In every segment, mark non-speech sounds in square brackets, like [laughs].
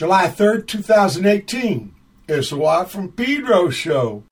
July 3rd, 2018. It's a Watt from Pedro show.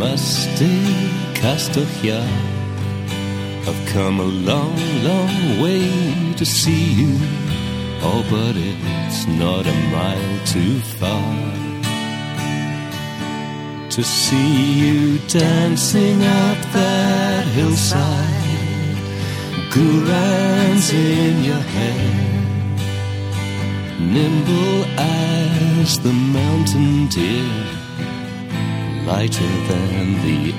Namaste, Kastohya. I've come a long, long way to see you. Oh, but it's not a mile too far to see you dancing up that hillside. Gurans in your hair, nimble as the mountain deer, lighter than the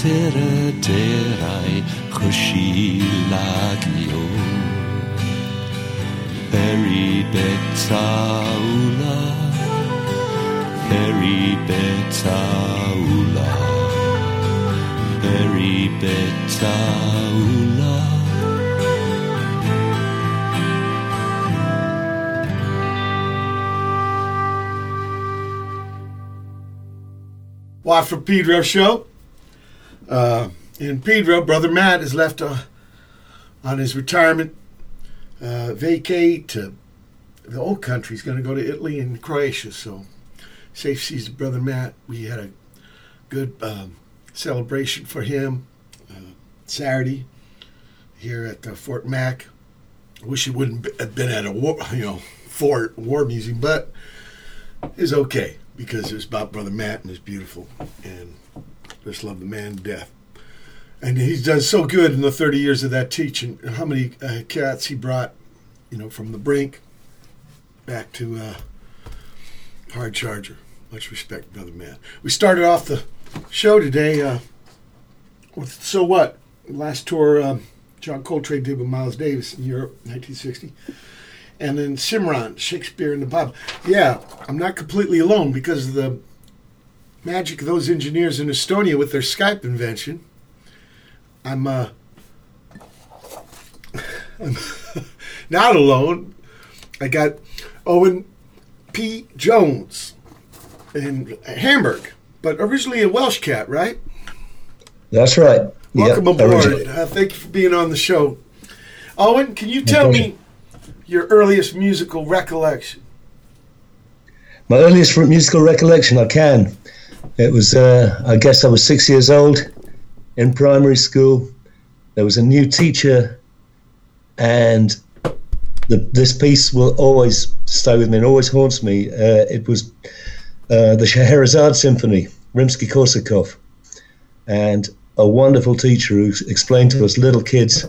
Derai khushi lagio. Peri Betaula, Peri Betaula, Peri Betaula. Watt from Pedro show. Uh, in Pedro, brother Matt is left uh, on his retirement uh, vacate to the old country. He's going to go to Italy and Croatia. So safe seas to brother Matt. We had a good um, celebration for him uh, Saturday here at the Fort Mac. Wish it wouldn't have been at a war, you know Fort War Museum, but it's okay because it was about brother Matt and it's beautiful and just love the man to death. And he's done so good in the 30 years of that teaching. How many uh, cats he brought, you know, from the brink back to uh, Hard Charger. Much respect, brother man. We started off the show today uh, with So What? Last tour um, John Coltrane did with Miles Davis in Europe, 1960 and then Simran, Shakespeare and the Bible. Yeah, I'm not completely alone because of the magic of those engineers in Estonia with their Skype invention. I'm uh, [laughs] I'm [laughs] not alone. I got Owen P. Jones in Hamburg, but originally a Welsh cat, right? That's right. Welcome Yep, aboard. Uh, thank you for being on the show. Owen, can you tell me your earliest musical recollection? My earliest musical recollection, I can. It was, uh, I guess, I was six years old in primary school. There was a new teacher, and the, this piece will always stay with me and always haunts me. Uh, it was uh, the Scheherazade Symphony, Rimsky-Korsakov, and a wonderful teacher who explained to us little kids,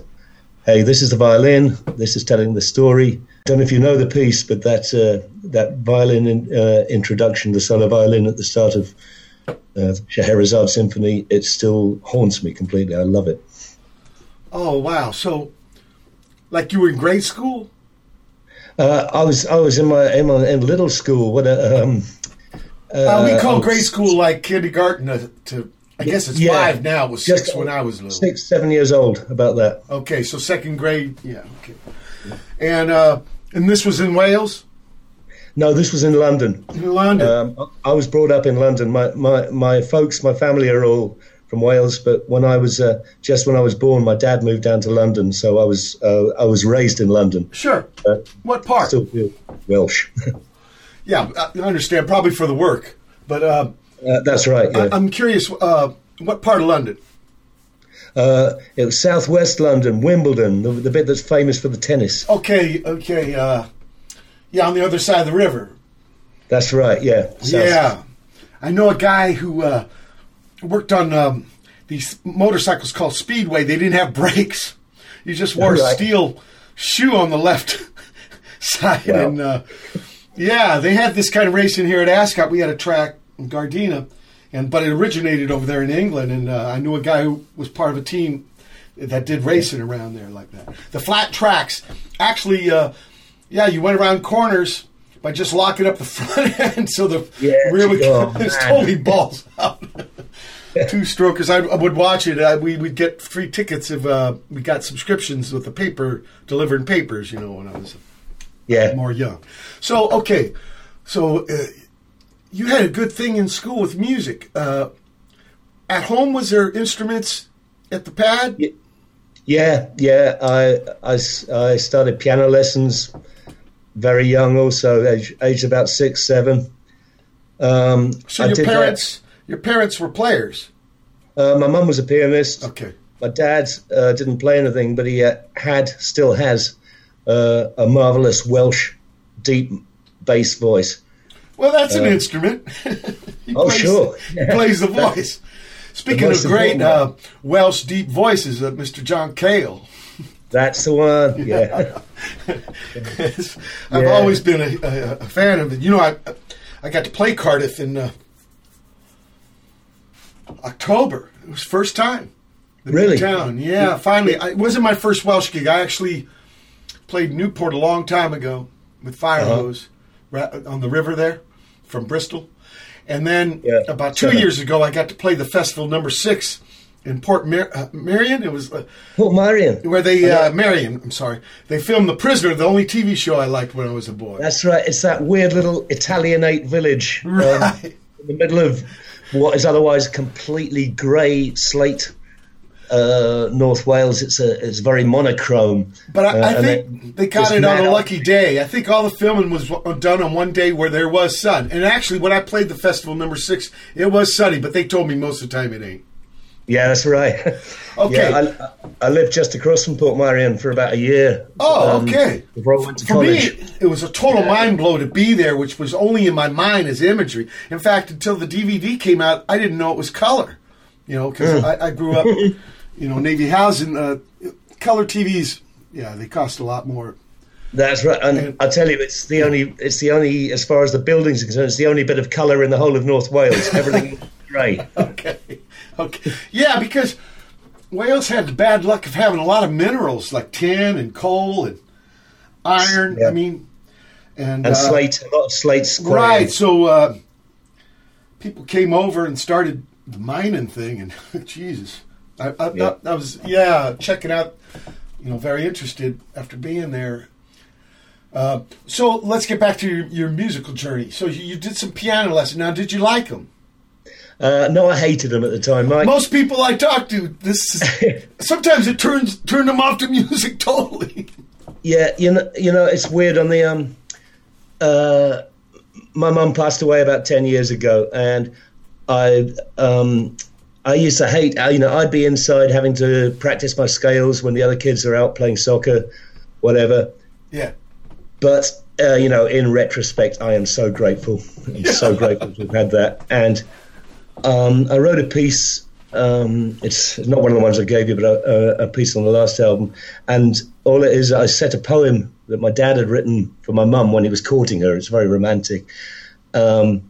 "Hey, this is the violin. This is telling the story." I Don't know if you know the piece, but that uh, that violin in, uh, introduction, the solo violin at the start of uh, Scheherazade Symphony, it still haunts me completely. I love it. Oh wow! So, like you were in grade school? Uh, I was I was in my in, my, in little school. What a, um, Uh, we uh, call grade school like kindergarten to. to I guess it's Yeah. five now. It was six Just- when I was little. six seven years old. About that. Okay, so second grade. Yeah. Okay. And uh, and this was in Wales. No, this was in London. In London. Um, I was brought up in London. My, my my folks, my family are all from Wales, but when I was uh, just when I was born, my dad moved down to London, so I was uh, I was raised in London. sure. Uh, what part? Still Welsh. [laughs] yeah, I understand. Probably for the work, but uh, uh, that's right. Yeah. I, I'm curious. Uh, what part of London? Uh, it was southwest London, Wimbledon, the, the bit that's famous for the tennis. Okay, okay. Yeah, on the other side of the river. That's right. Yeah. South- Yeah, I know a guy who uh, worked on um, these motorcycles called Speedway. They didn't have brakes. You just wore a steel shoe on the left [laughs] side, Wow. and uh, yeah, they had this kind of racing here at Ascot. We had a track in Gardena, and but it originated over there in England. And uh, I knew a guy who was part of a team that did racing around there like that. The flat tracks, actually, uh, yeah, you went around corners by just locking up the [laughs] front end, so the Yeah, rear would oh, [laughs] it's totally balls out. [laughs] Two strokers. I, I would watch it. I, we would get free tickets if uh, we got subscriptions with the paper delivering papers. You know, when I was Yeah. more young. So okay, so uh, you had a good thing in school with music. Uh, at home, was there instruments at the pad? Yeah. Yeah, yeah. I, I I started piano lessons very young, also age, age about six, seven. Um, So I your did that. parents, your parents were players. Uh, my mum was a pianist. Okay. My dad uh, didn't play anything, but he uh, had, still has, uh, a marvelous Welsh deep bass voice. Well, that's an instrument. [laughs] Uh, oh, sure. He plays the [laughs] voice. Speaking of great uh, Welsh deep voices, uh, Mr. John Cale. That's the one. [laughs] Yeah. I've Yeah. always been a, a, a fan of it. You know, I I got to play Cardiff in uh, October. It was first time. The Really? town. Yeah, finally. I, it wasn't my first Welsh gig. I actually played Newport a long time ago with Fire Uh-huh. Hose ra- on the river there from Bristol. And then Yeah. about 2 Uh-huh. years ago, I got to play the festival number six in Port Mar- uh, Marion. It was uh, Portmeirion. where they uh, Marion. I'm sorry. They filmed The Prisoner, the only TV show I liked when I was a boy. That's right. It's that weird little Italianate village um, in the middle of what is otherwise completely grey slate. Uh, North Wales. It's a it's very monochrome. But I, Uh, I and think they got it on a lucky day. I think all the filming was done on one day where there was sun. And actually, when I played the festival number six, it was sunny. But they told me most of the time it ain't. Yeah, that's right. [laughs] Okay. Yeah, I, I lived just across from Portmeirion for about a year. Oh, um, okay. Before I went to For college. me, it was a total mind blow to be there, which was only in my mind as imagery. In fact, until the DVD came out, I didn't know it was color. You know, because I, I grew up, [laughs] you know, Navy housing. Uh, color TVs, yeah, they cost a lot more. That's right, and And- I tell you, it's the only, it's the only, as far as the buildings are concerned, it's the only bit of colour in the whole of North Wales. Everything [laughs] is grey. Okay. Okay. Yeah, because Wales had the bad luck of having a lot of minerals like tin and coal and iron. Yeah. I mean, and, And uh, slate, a lot of slates. Right. So uh, people came over and started the mining thing, and [laughs] Jesus, I, I, Yeah. I, was yeah checking out. You know, very interested after being there. Uh, so let's get back to your, your musical journey. So you, you did some piano lessons. Now, did you like them? Uh, no, I hated them at the time, Mike. Most people I talk to, this is, [laughs] sometimes it turns turned them off to music [laughs] totally. Yeah, you know, you know, it's weird. On the um, uh, my mum passed away about ten years ago, and I um, I used to hate. uh, You know, I'd be inside having to practice my scales when the other kids are out playing soccer, whatever. Yeah. But uh, you know, in retrospect, I am so grateful. I'm so [laughs] grateful to have had that. And um, I wrote a piece. Um, it's not one of the ones I gave you, but a, a, piece on the last album. And all it is, I set a poem that my dad had written for my mum when he was courting her. It's very romantic. Um,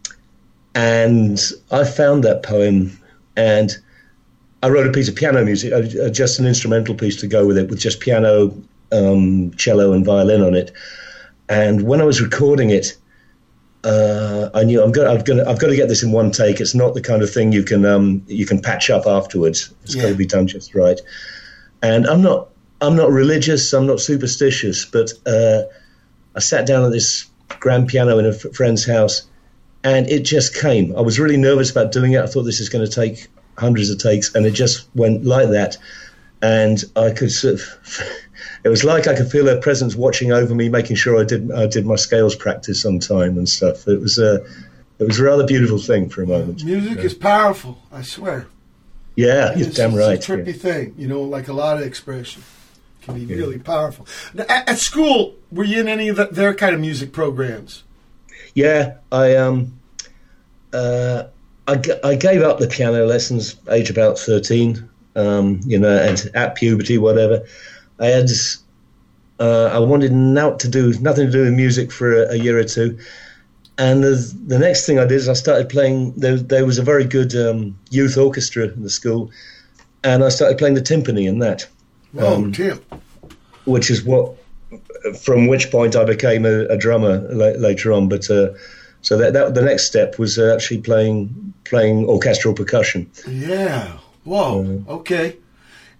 and I found that poem, and I wrote a piece of piano music, uh, uh, just an instrumental piece to go with it, with just piano, um, cello, and violin on it. And when I was recording it, uh, I knew I'm going. I've got. I've got to get this in one take. It's not the kind of thing you can um, you can patch up afterwards. It's got to be done just right. And I'm not. I'm not religious. I'm not superstitious. But uh, I sat down at this grand piano in a f- friend's house, and it just came. I was really nervous about doing it. I thought this is going to take hundreds of takes, and it just went like that. And I could sort of, it was like I could feel her presence watching over me, making sure I did I did my scales practice on time and stuff. It was a, it was a rather beautiful thing for a moment. Music is powerful, I swear. Yeah, you're It's, damn right. it's a trippy yeah. thing, you know, like a lot of expression can be really powerful. Now, at, at school, were you in any of the, their kind of music programs? Yeah, I um, uh, I, g- I gave up the piano lessons age about thirteen. Um, you know, and at puberty, whatever. I had, uh, I wanted not to do nothing to do with music for a, a year or two, and the the next thing I did is I started playing. There, there was a very good um, youth orchestra in the school, and I started playing the timpani in that Whoa, Um, Tim. which is what from which point I became a, a drummer la- later on. But uh, so that, that the next step was uh, actually playing playing orchestral percussion. Yeah. Whoa. Okay.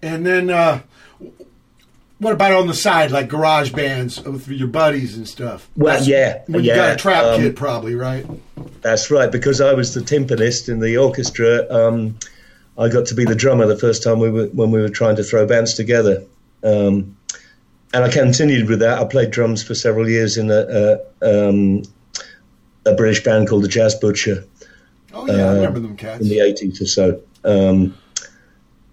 And then, uh, what about on the side, like garage bands with your buddies and stuff? Well, That's yeah, When you got a trap um, kit, probably, right? That's right, because I was the timpanist in the orchestra. Um, I got to be the drummer the first time we were when we were trying to throw bands together. Um, and I continued with that. I played drums for several years in a, a, um, a British band called the Jazz Butcher. Oh, yeah, I remember them cats. uh, in the 80s or so. Um,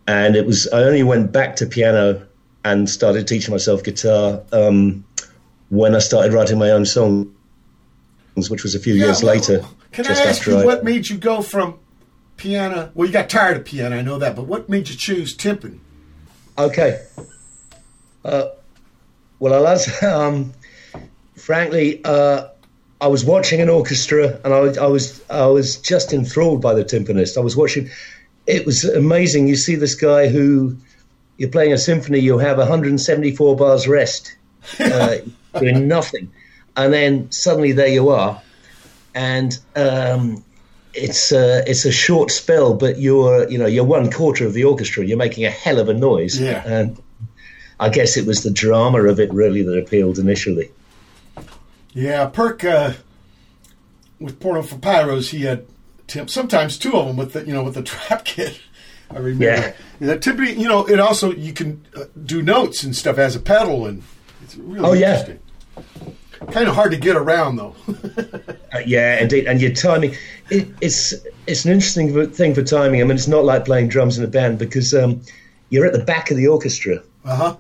and it was, I only went back to piano and started teaching myself guitar um, when I started writing my own songs, which was a few years Yeah, well, later. Can just I ask after you I- what made you go from piano? Well, you got tired of piano, I know that, but what made you choose timpani? Okay. Uh, well, I'll answer. [laughs] Um, frankly, uh, I was watching an orchestra, and I, I was I was just enthralled by the timpanist. I was watching. It was amazing. You see this guy who you're playing a symphony. You have 174 bars rest, uh, [laughs] doing nothing, and then suddenly there you are, and um, it's uh, it's a short spell, but you're you know you're one quarter of the orchestra. You're making a hell of a noise, Yeah. and I guess it was the drama of it really that appealed initially. Yeah, Perk uh, with Porno for Pyros, he had Tim. Sometimes two of them with the you know with the [laughs] trap kit. I remember. Yeah. that timpani. You know, it also you can uh, do notes and stuff as a pedal, and it's really Oh, yeah. interesting. Kind of hard to get around though. [laughs] Uh, yeah, indeed, and your timing. It, it's it's an interesting thing for timing. I mean, it's not like playing drums in a band because um, you're at the back of the orchestra. Uh huh.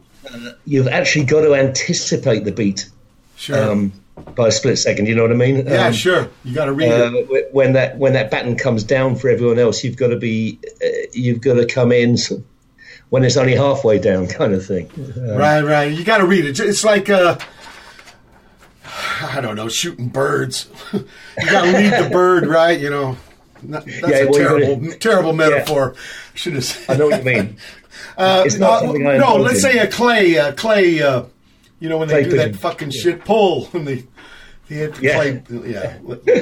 You've actually got to anticipate the beat Sure. um, by a split second. You know what I mean? yeah, Um, sure. You got to read uh, it. when that when that baton comes down for everyone else, you've got to be uh, you've got to come in when it's only halfway down, [laughs] kind of thing. Uh, Right, right. You got to read it. It's like uh, I don't know, shooting birds. [laughs] you got to lead the bird, [laughs] right? You know. Not, that's Yeah, a well, terrible, gonna- terrible metaphor. Should have. said- I know what you mean. Uh, It's not uh, I no, let's say a clay, uh, clay. Uh, you know when they Clay do pigeon. that fucking shit pull when they they had Yeah. play, yeah,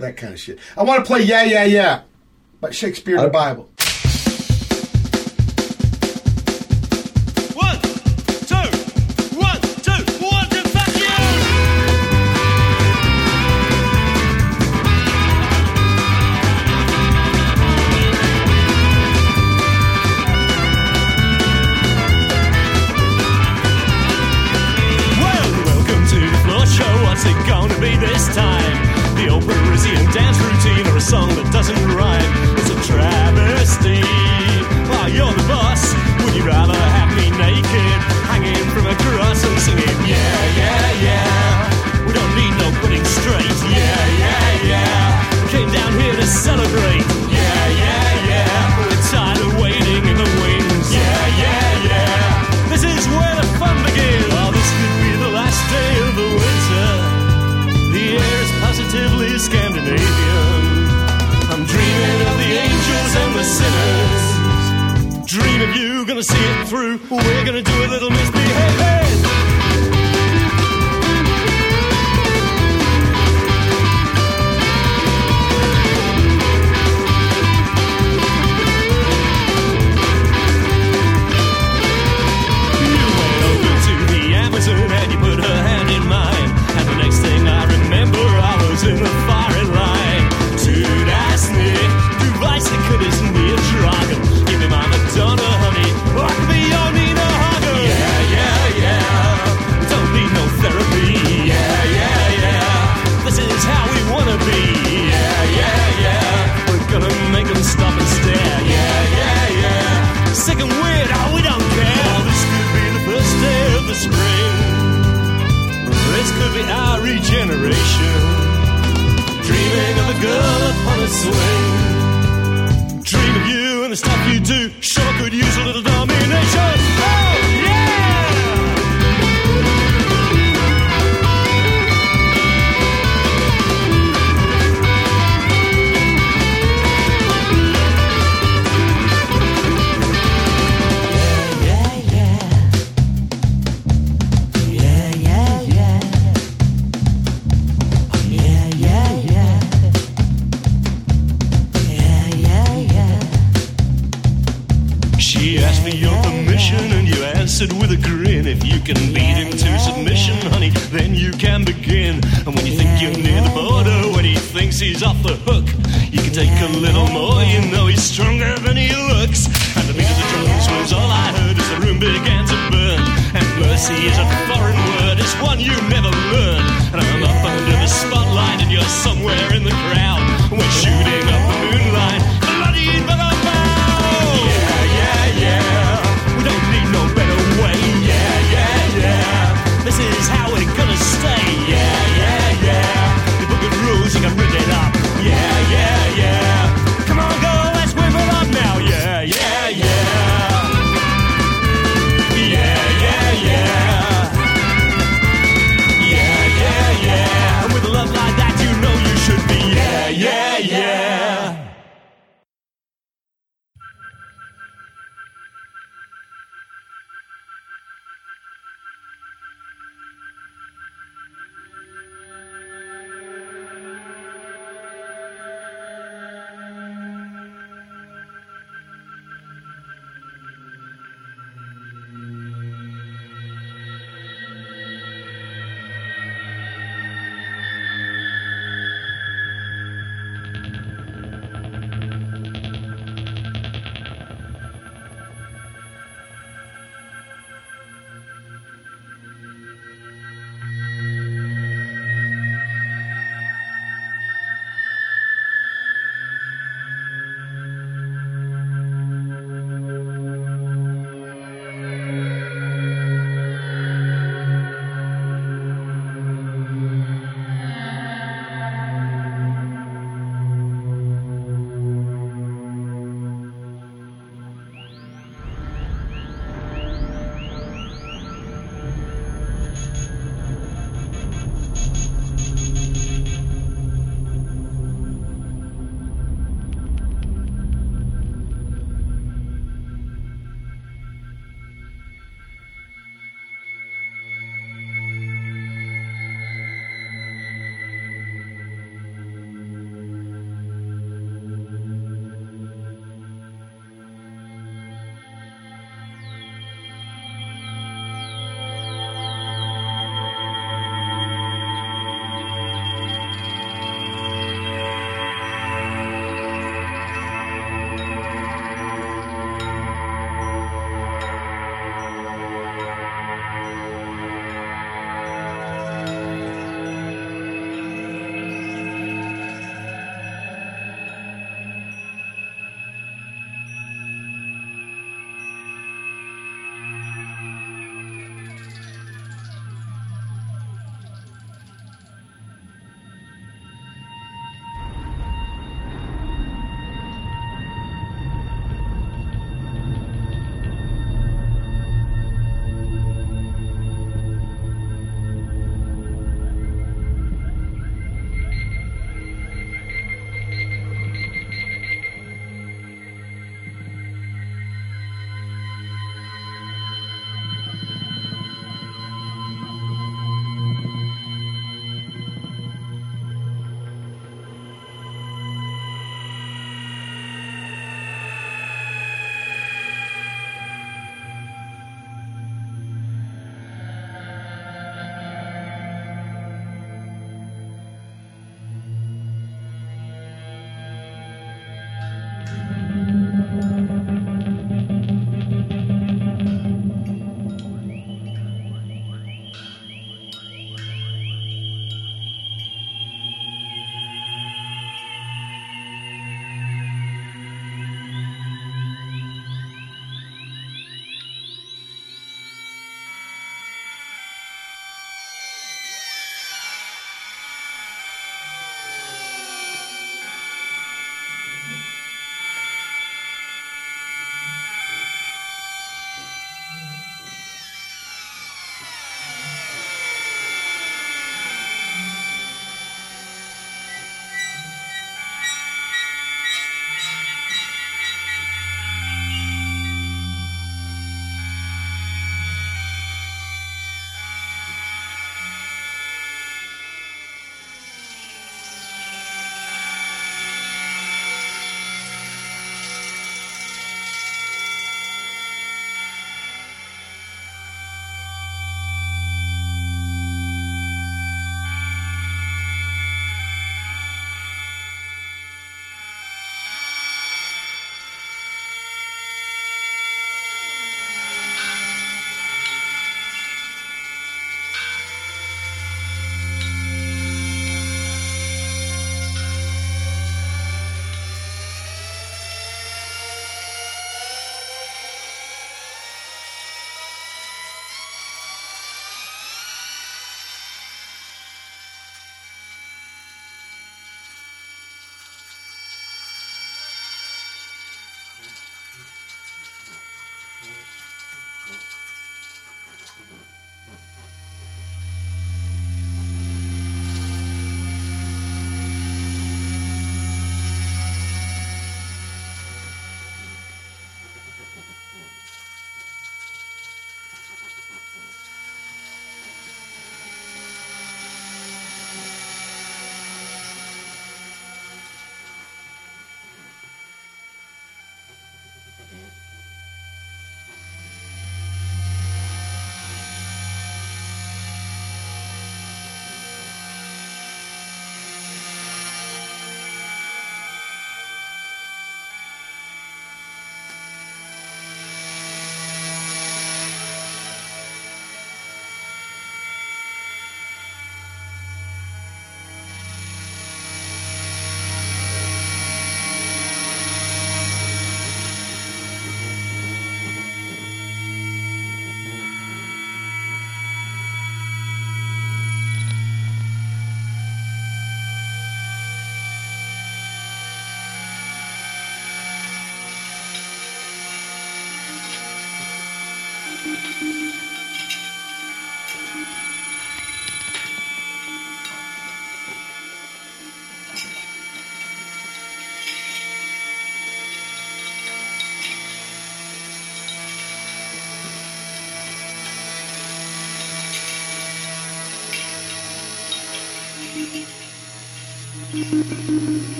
that kind of shit. I want to play yeah, yeah, yeah, by Shakespeare and the Bible.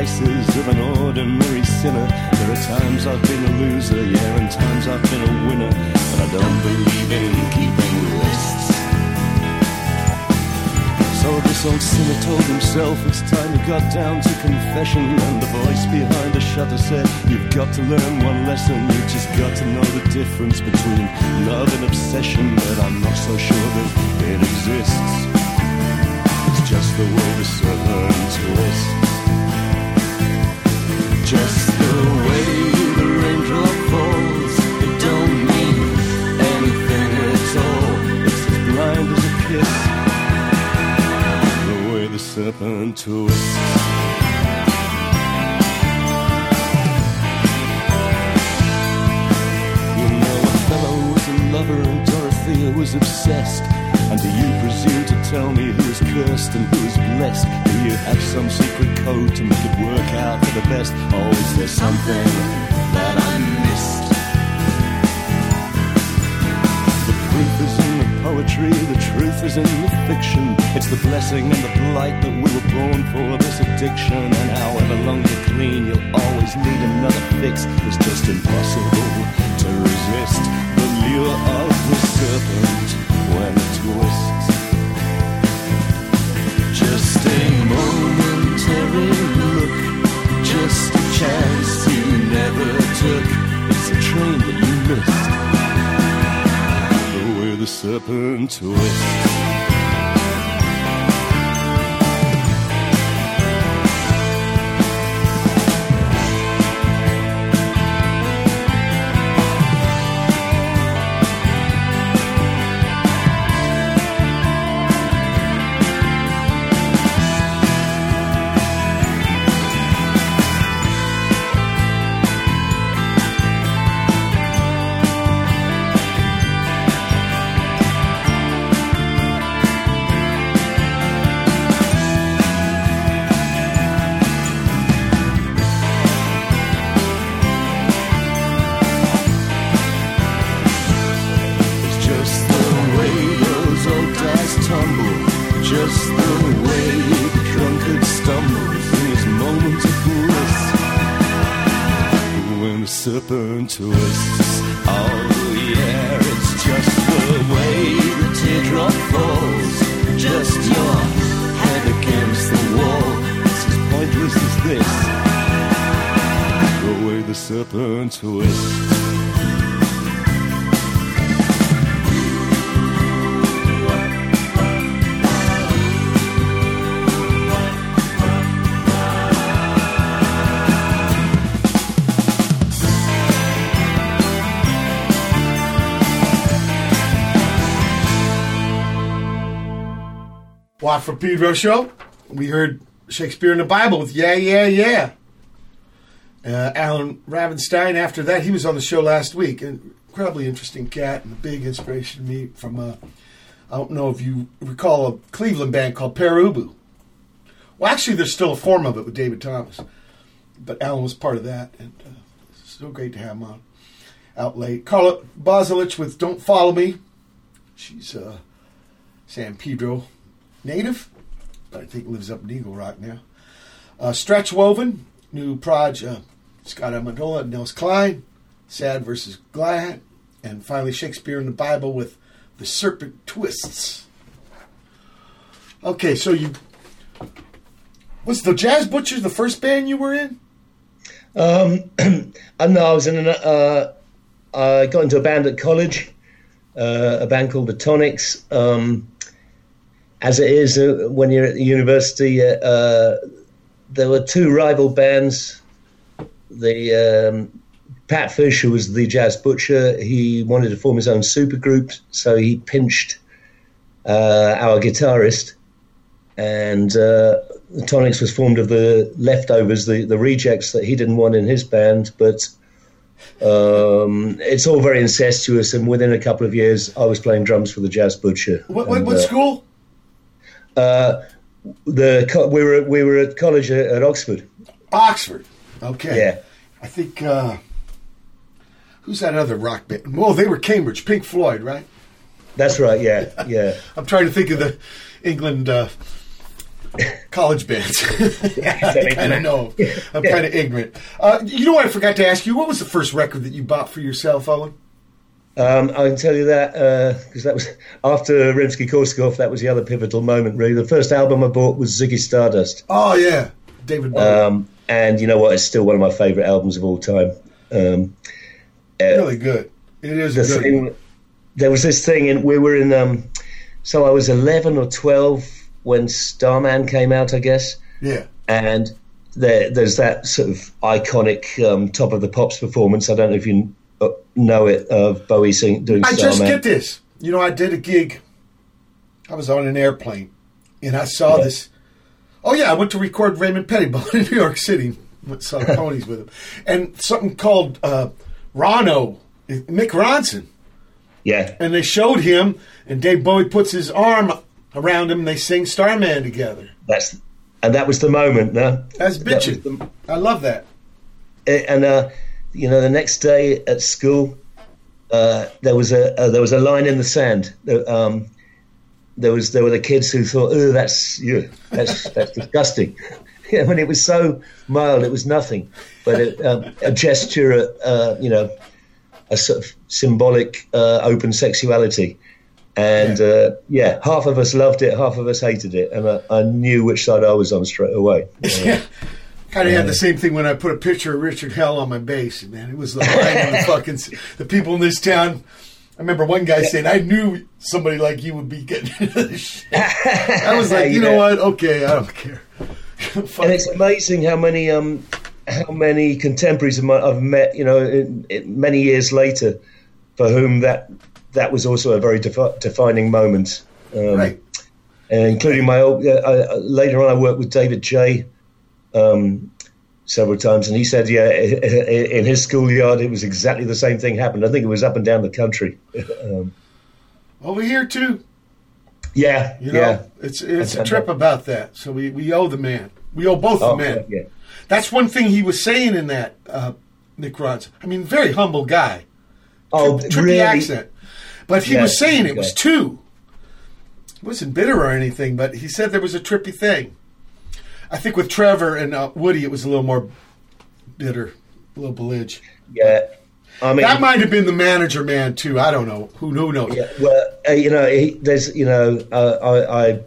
Vices of an ordinary sinner. There are times I've been a loser, yeah, and times I've been a winner. But I don't believe in keeping lists. So this old sinner told himself it's time he got down to confession. And the voice behind the shutter said, You've got to learn one lesson. You've just got to know the difference between love and obsession. But I'm not so sure that it exists. It's just the way the serpent twists. Serpent twists. You know, Othello was a lover and Dorothea was obsessed. And do you presume to tell me who is cursed and who is blessed? Do you have some secret code to make it work out for the best? Or is there something that I missed? The proof is in the poetry, the truth is in the fiction. It's the blessing and the blight that we were born for, this addiction. And however long you're clean, you'll always need another fix. It's just impossible to resist the lure of the serpent when way the serpent Pedro show. We heard Shakespeare and the Bible with Yeah, Yeah, Yeah. Uh, Allen Ravenstine, after that, he was on the show last week. An incredibly interesting cat and a big inspiration to me from, uh, I don't know if you recall a Cleveland band called Pere Ubu. Well, actually, there's still a form of it with David Thomas. But Alan was part of that, and uh, it's so great to have him on out late. Carla Bozulich with Don't Follow Me. She's uh, San Pedro native, I think lives up in Eagle Rock now. Uh, Stretch Woven, new proj, uh, Scott Amendola, Nels Cline, Sad versus Glad, and finally Shakespeare and the Bible with The Serpent Twists. Okay, so you. Was the Jazz Butchers the first band you were in? Um, [clears throat] I know I was in an, uh, I got into a band at college, uh, a band called the Tonics. Um, as it is uh, when you're at the university, uh, uh, there were two rival bands. The um, Pat Fish, who was the jazz butcher, he wanted to form his own supergroup, so he pinched uh, our guitarist, and uh, the Tonics was formed of the leftovers, the, the rejects that he didn't want in his band, but um, it's all very incestuous. And within a couple of years, I was playing drums for the Jazz Butcher. What, what, And, what uh, school? Uh, the we were we were at college at, at Oxford. Oxford. Okay. Yeah, I think. Uh, who's that other rock band? Well, they were Cambridge, Pink Floyd, right? that's right. Yeah, yeah. [laughs] I'm trying to think of the England uh, college bands. [laughs] I kind of know. I'm kind of ignorant. Uh, you know what I forgot to ask you? What was the first record that you bought for yourself, Owen? Um, I can tell you that because that was after Rimsky-Korsakov. That was the other pivotal moment. Really, the first album I bought was Ziggy Stardust. Oh yeah, David Bowie. Um, and you know what? It's still one of my favourite albums of all time. Um, really good. It is the good. thing, there was this thing, and we were in. Um, so I was eleven or twelve when Starman came out, I guess, Yeah. and there, there's that sort of iconic um, top of the pops performance. I don't know if you uh, know it of Bowie sing, doing I just get this. You know, I did a gig. I was on an airplane, and I saw Yeah. this. Oh yeah, I went to record Raymond Pettibon [laughs] in New York City. Went saw [laughs] ponies with him, and something called uh, Ronno, Mick Ronson, yeah, and they showed him, and Dave Bowie puts his arm around him, and they sing Starman together. that's and that was the moment. No, That's That the- I love that. and uh, you know the next day at school uh, there was a uh, there was a line in the sand. There- um, there was there were the kids who thought oh that's yeah, that's that's disgusting. [laughs] Yeah, when it was so mild it was nothing. But it, um, a gesture uh, you know a sort of symbolic uh, open sexuality. And Yeah. uh, yeah half of us loved it half of us hated it. And I, I knew which side I was on straight away. [laughs] Yeah. Kind of had the same thing when I put a picture of Richard Hell on my base, man. It was the line of the [laughs] fucking the people in this town. I remember one guy saying, "I knew somebody like you would be getting [laughs] into this shit." I was [laughs] like, you know what? Okay, I don't care. And it's amazing how many um how many contemporaries of mine I've met, you know, in, in many years later, for whom that that was also a very defi- defining moment. Um, right. including my old. Uh, uh, later on, I worked with David J. Um, several times, and he said, yeah, in his schoolyard, it was exactly the same thing happened. I think it was up and down the country. [laughs] um, Over here too. yeah, You know, yeah. it's it's a trip about that. So we, we owe the man. We owe both the Oh, men. yeah. That's one thing he was saying in that uh, Mick Ronson. I mean, very humble guy. Oh, Tri- trippy really? accent. But he Yeah, was saying it was two. He wasn't bitter or anything, but he said there was a trippy thing. I think with Trevor and uh, Woody, it was a little more bitter, a little belligerent. Yeah. I mean, That might have been the manager man too. I don't know. Who who knows? Yeah, well, uh, you know, he, there's, you know, uh, I, I,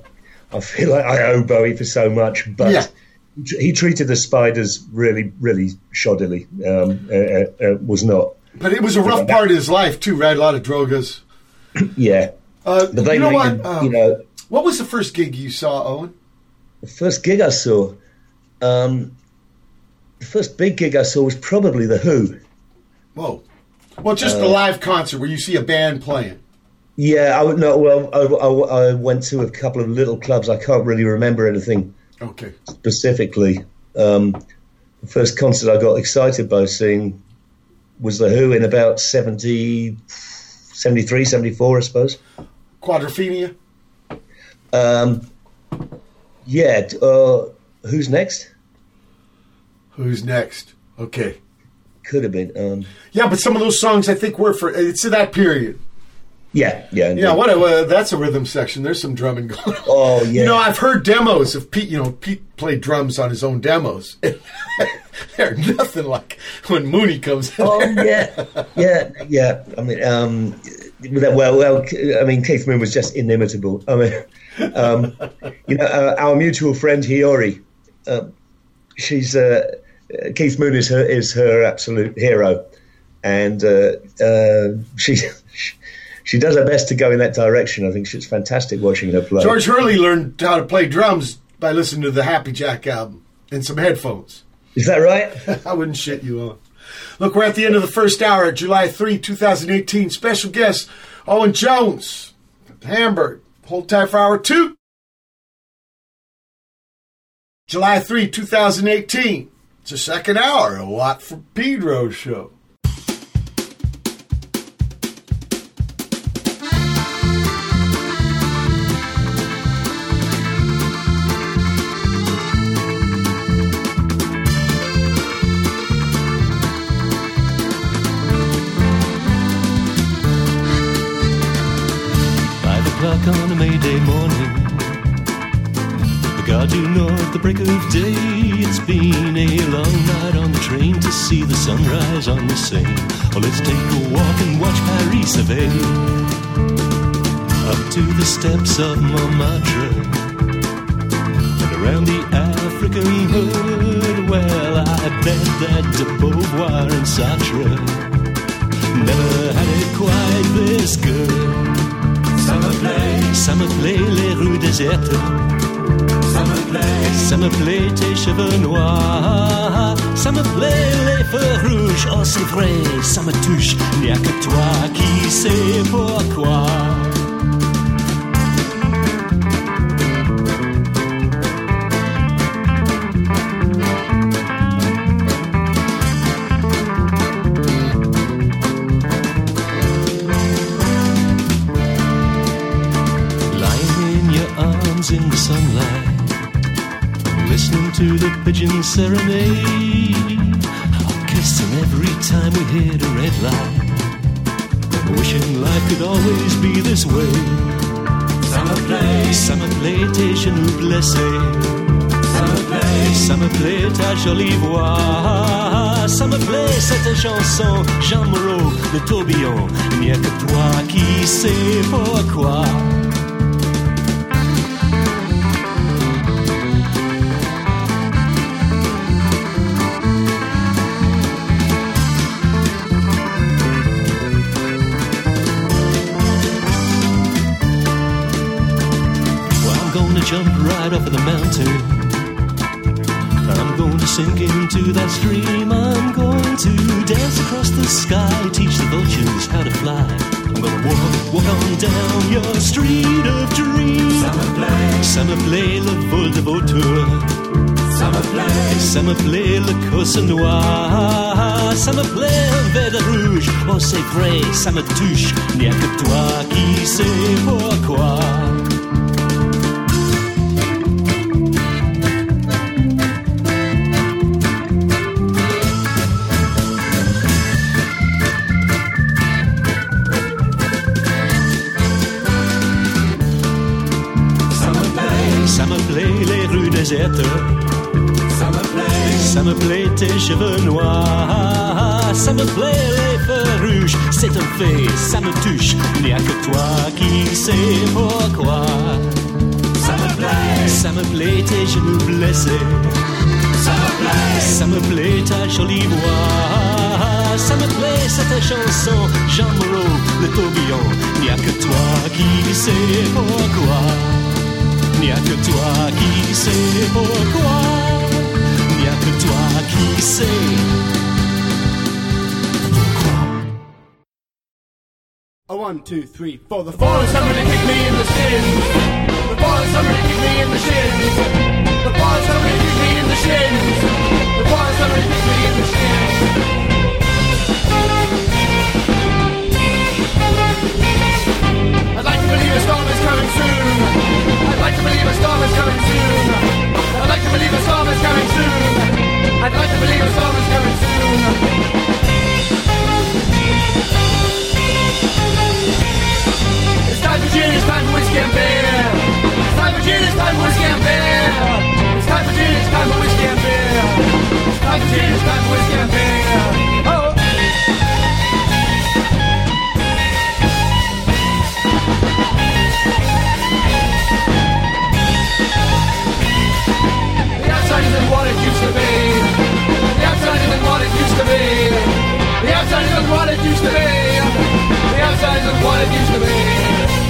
I feel like I owe Bowie for so much, but Yeah. he, treated the spiders really, really shoddily. Um, uh, uh, uh, was not, But it was a rough part of his life too, right? A lot of drogas. yeah. Uh, But they, you know made what? Um, you know, what was the first gig you saw, Owen? The first gig I saw, um, the first big gig I saw was probably the Who. Whoa. Well, just Uh, the live concert where you see a band playing. Yeah, I would no. Well, I, I, I went to a couple of little clubs. I can't really remember anything Okay. specifically. Um, the first concert I got excited by seeing was The Who in about 70, 73, 74, I suppose. Quadrophenia. Um, yeah, uh, who's next? Who's next? Okay. Could have been. Um, Yeah, but some of those songs I think were for it's that period. yeah, yeah. Yeah, what a, uh, that's a rhythm section. There's some drumming [laughs] going on. Oh, yeah. You know, I've heard demos of Pete. You know, Pete played drums on his own demos. [laughs] They're nothing like when Mooney comes in. Oh yeah, yeah, yeah. I mean, um, well, well. I mean, Keith Moon was just inimitable. I mean, um, you know, uh, our mutual friend Hiyori. Uh, she's uh, Keith Moon is her is her absolute hero, and uh, uh, she [laughs] she does her best to go in that direction. I think she's fantastic watching her play. George Hurley learned how to play drums by listening to the Happy Jack album and some headphones. Is that right? [laughs] I wouldn't shit you on. Look, we're at the end of the first hour, July 3, 2018. Special guest, Owen Jones, Hamburg. Hold tight for hour two. July 3, 2018. It's the second hour, a Watt for Pedro show. Break of day. It's been a long night on the train to see the sunrise on the Seine. Oh, let's take a walk and watch Paris survey. Up to the steps of Montmartre and around the African hood. Well, I bet that de Beauvoir and Sartre never had it quite this good. Plaît, ça me plaît les rues désertes. Ça me plaît, tes cheveux noirs. Ça me plaît les feux rouges, oh c'est vrai, ça me touche. N'y a que toi qui sais pourquoi. Pigeon serenade. Oh, kissing every time we hit a red light. Wishing life could always be this way. Plaît, ça me plaît tes genoux blessés. Plaît, ça me plaît ta jolie voix. Me plaît cette chanson, Jeanne Moreau, le tourbillon. Il n'y a que toi qui sais pourquoi. Right off of the mountain. I'm going to sink into that stream. I'm going to dance across the sky, teach the vultures how to fly. I'm gonna walk, walk on down your street of dreams. Plaît, ça me plaît le vol de vautour. Plaît, ça me plaît le cosse noir. Plaît un verre rouge. Oh, c'est vrai, ça me touche. N'y a que toi qui sais pourquoi. Ça me plaît, ça me plaît tes cheveux noirs. Ça me plaît les feux rouges, c'est un fait, ça me touche. Il n'y a que toi qui sais pourquoi. Ça me plaît, ça me plaît tes genoux blessés. Ça me plaît, ça me plaît ta jolie voix. Ça me plaît cette chanson, Jean Moreau, le tourbillon. Il n'y a que toi qui sais pourquoi. N'y a que toi qui sais pourquoi. Il n'y a que toi qui sais pourquoi. One, two, three, four. The fallen somebody kick me in the shins. The fallen somebody kick me in the shins. The fallen somebody kick me in the shins. The fallen somebody kick me in the shins. I'd like to believe a storm is coming soon. Like to believe a storm is coming soon. I'd like to believe a storm is coming soon. I'd like to believe a storm is coming soon. It's time for gin, it's time for whiskey and beer. It's time for gin, it's time for whiskey and beer. It's time for gin, it's time for whiskey and beer. It's time for gin, it's time for whiskey and beer. Isn't what it used to be. The outside isn't what it used to be. The outside isn't what it used to be. The outside isn't what it used to be.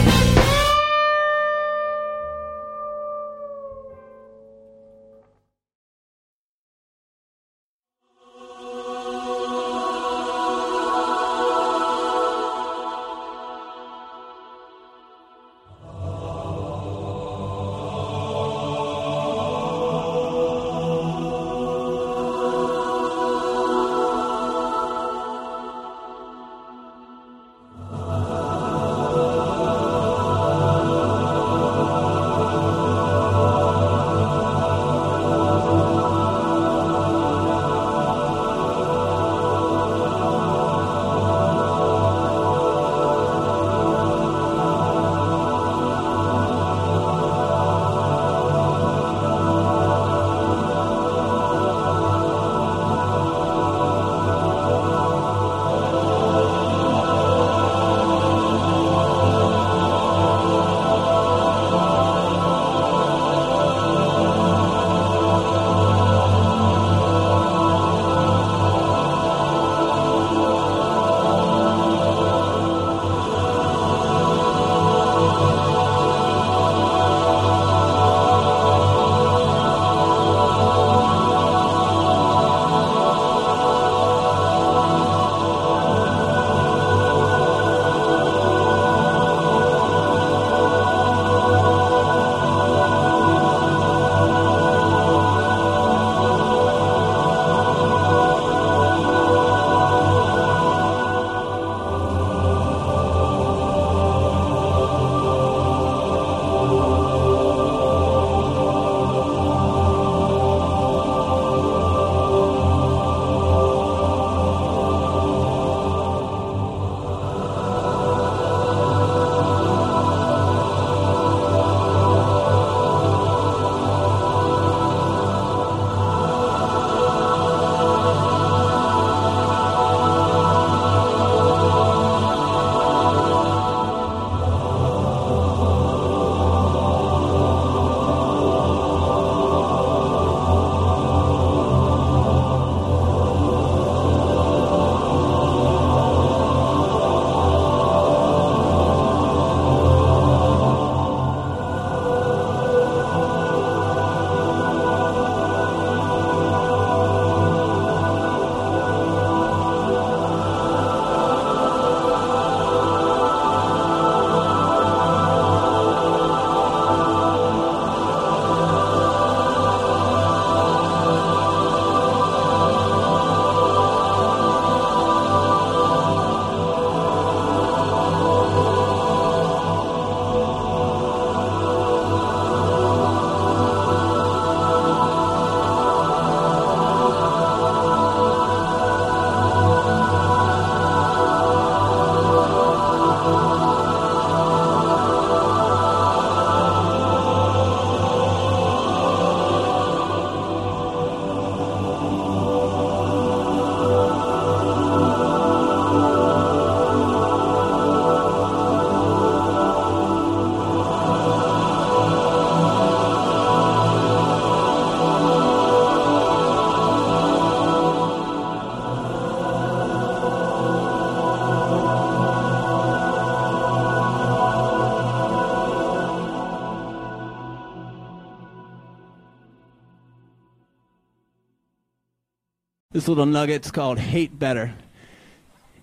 This little nugget. nugget's called Hate Better,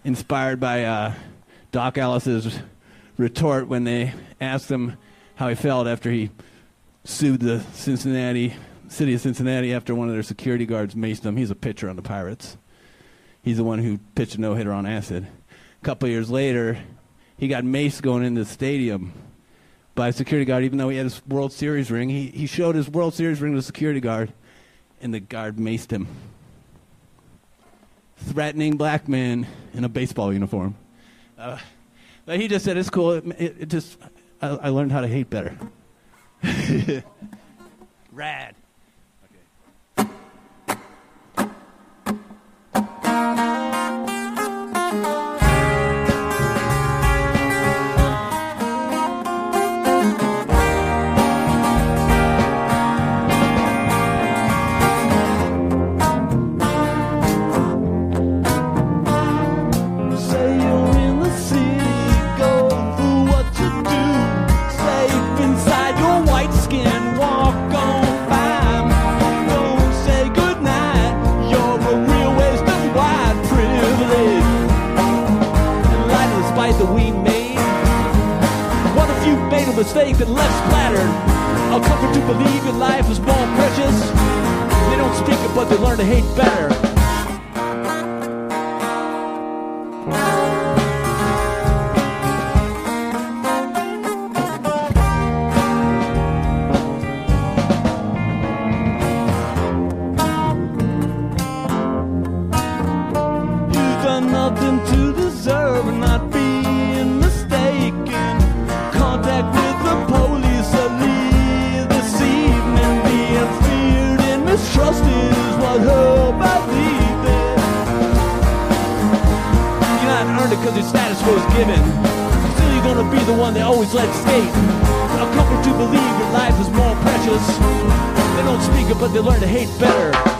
inspired by uh, Dock Ellis's retort when they asked him how he felt after he sued the Cincinnati city of Cincinnati after one of their security guards maced him. He's a pitcher on the Pirates. He's the one who pitched a no hitter on acid. A couple years later, he got maced going into the stadium by a security guard, even though he had his World Series ring. He, he showed his World Series ring to the security guard, and the guard maced him. Threatening black man in a baseball uniform. Uh, but he just said, it's cool. It, it, it just, I, I learned how to hate better. [laughs] Rad. You made a mistake that left splattered? A comfort to believe your life is more precious. They don't speak it, but they learn to hate better. Your status was given. Still, you're gonna be the one they always let. A comfort to believe your life is more precious. They don't speak it, but they learn to hate better.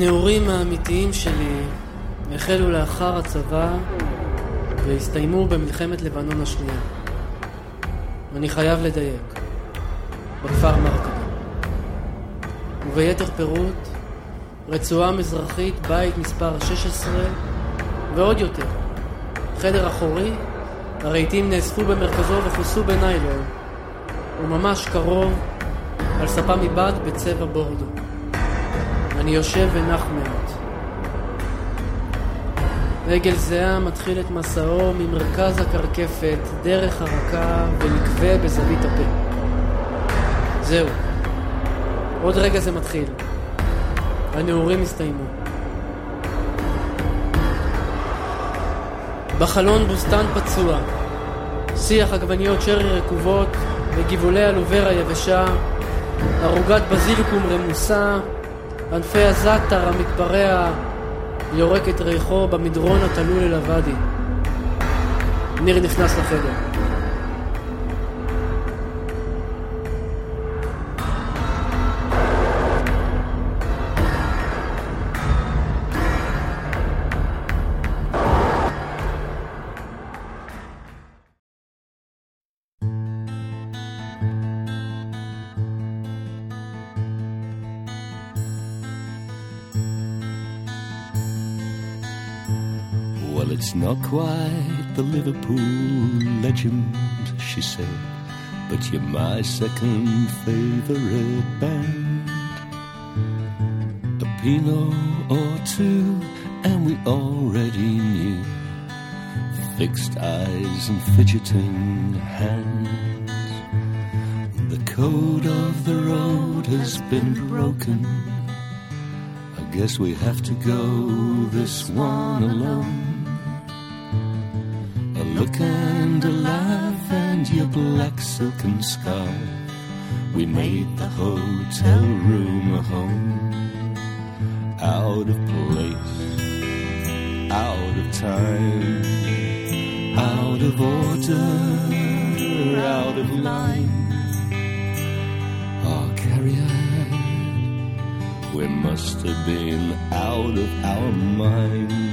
הנעורים האמיתיים שלי החלו לאחר הצבא והסתיימו במלחמת לבנון השנייה. אני חייב לדייק. בכפר מרקבה. וביתר פירוט, רצועה מזרחית, בית מספר 16, ועוד יותר, חדר אחורי, הרהיטים נאספו במרכזו וכוסו בניילון, וממש קרוב, על ספה מבד בצבע בורדו. אני יושב ונח מעט. רגל זהה מתחיל את מסעו ממרכז הקרקפת, דרך הרקה ונקווה בזווית הפה. זהו. עוד רגע זה מתחיל. הנעורים הסתיימו. בחלון בוסתן פצוע. שיח עגבניות שרי רקובות וגבעולי אלוברה יבשה, ערוגת בזיליקום רמוסה, ענפי הזעתר המתפרע יורק את ריחו במדרון התלול אל הוואדי. ניר נכנס לחדר. Not quite the Liverpool legend, she said, but you're my second favorite band. A Pinot or two, and we already knew fixed eyes and fidgeting hands. The code of the road has been broken. I guess we have to go this one alone. Look and laugh and your black silken scarf. We made the hotel room a home. Out of place, out of time, out of order, out of line. Oh, carry on. We must have been out of our mind.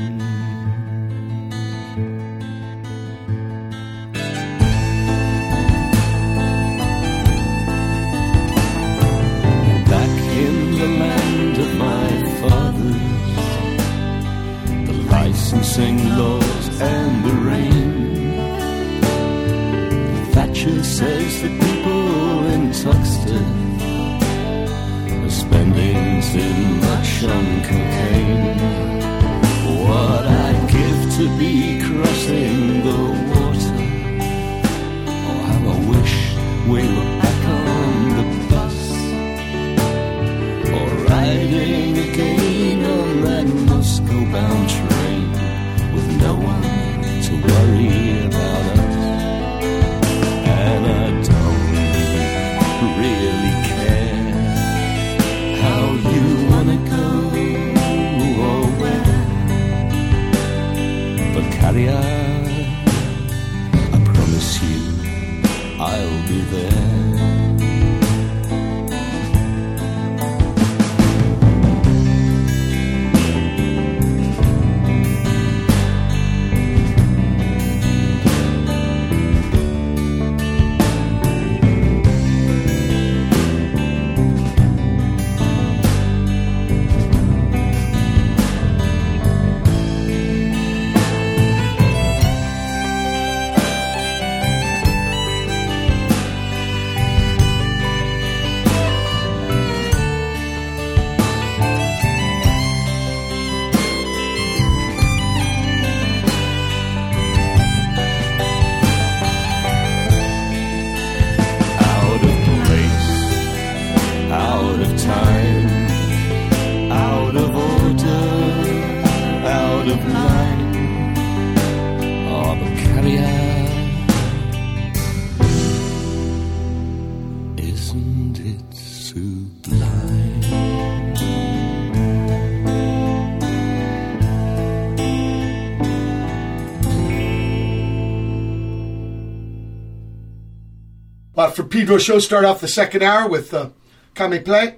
For Pedro show, start off the second hour with uh, Come Play,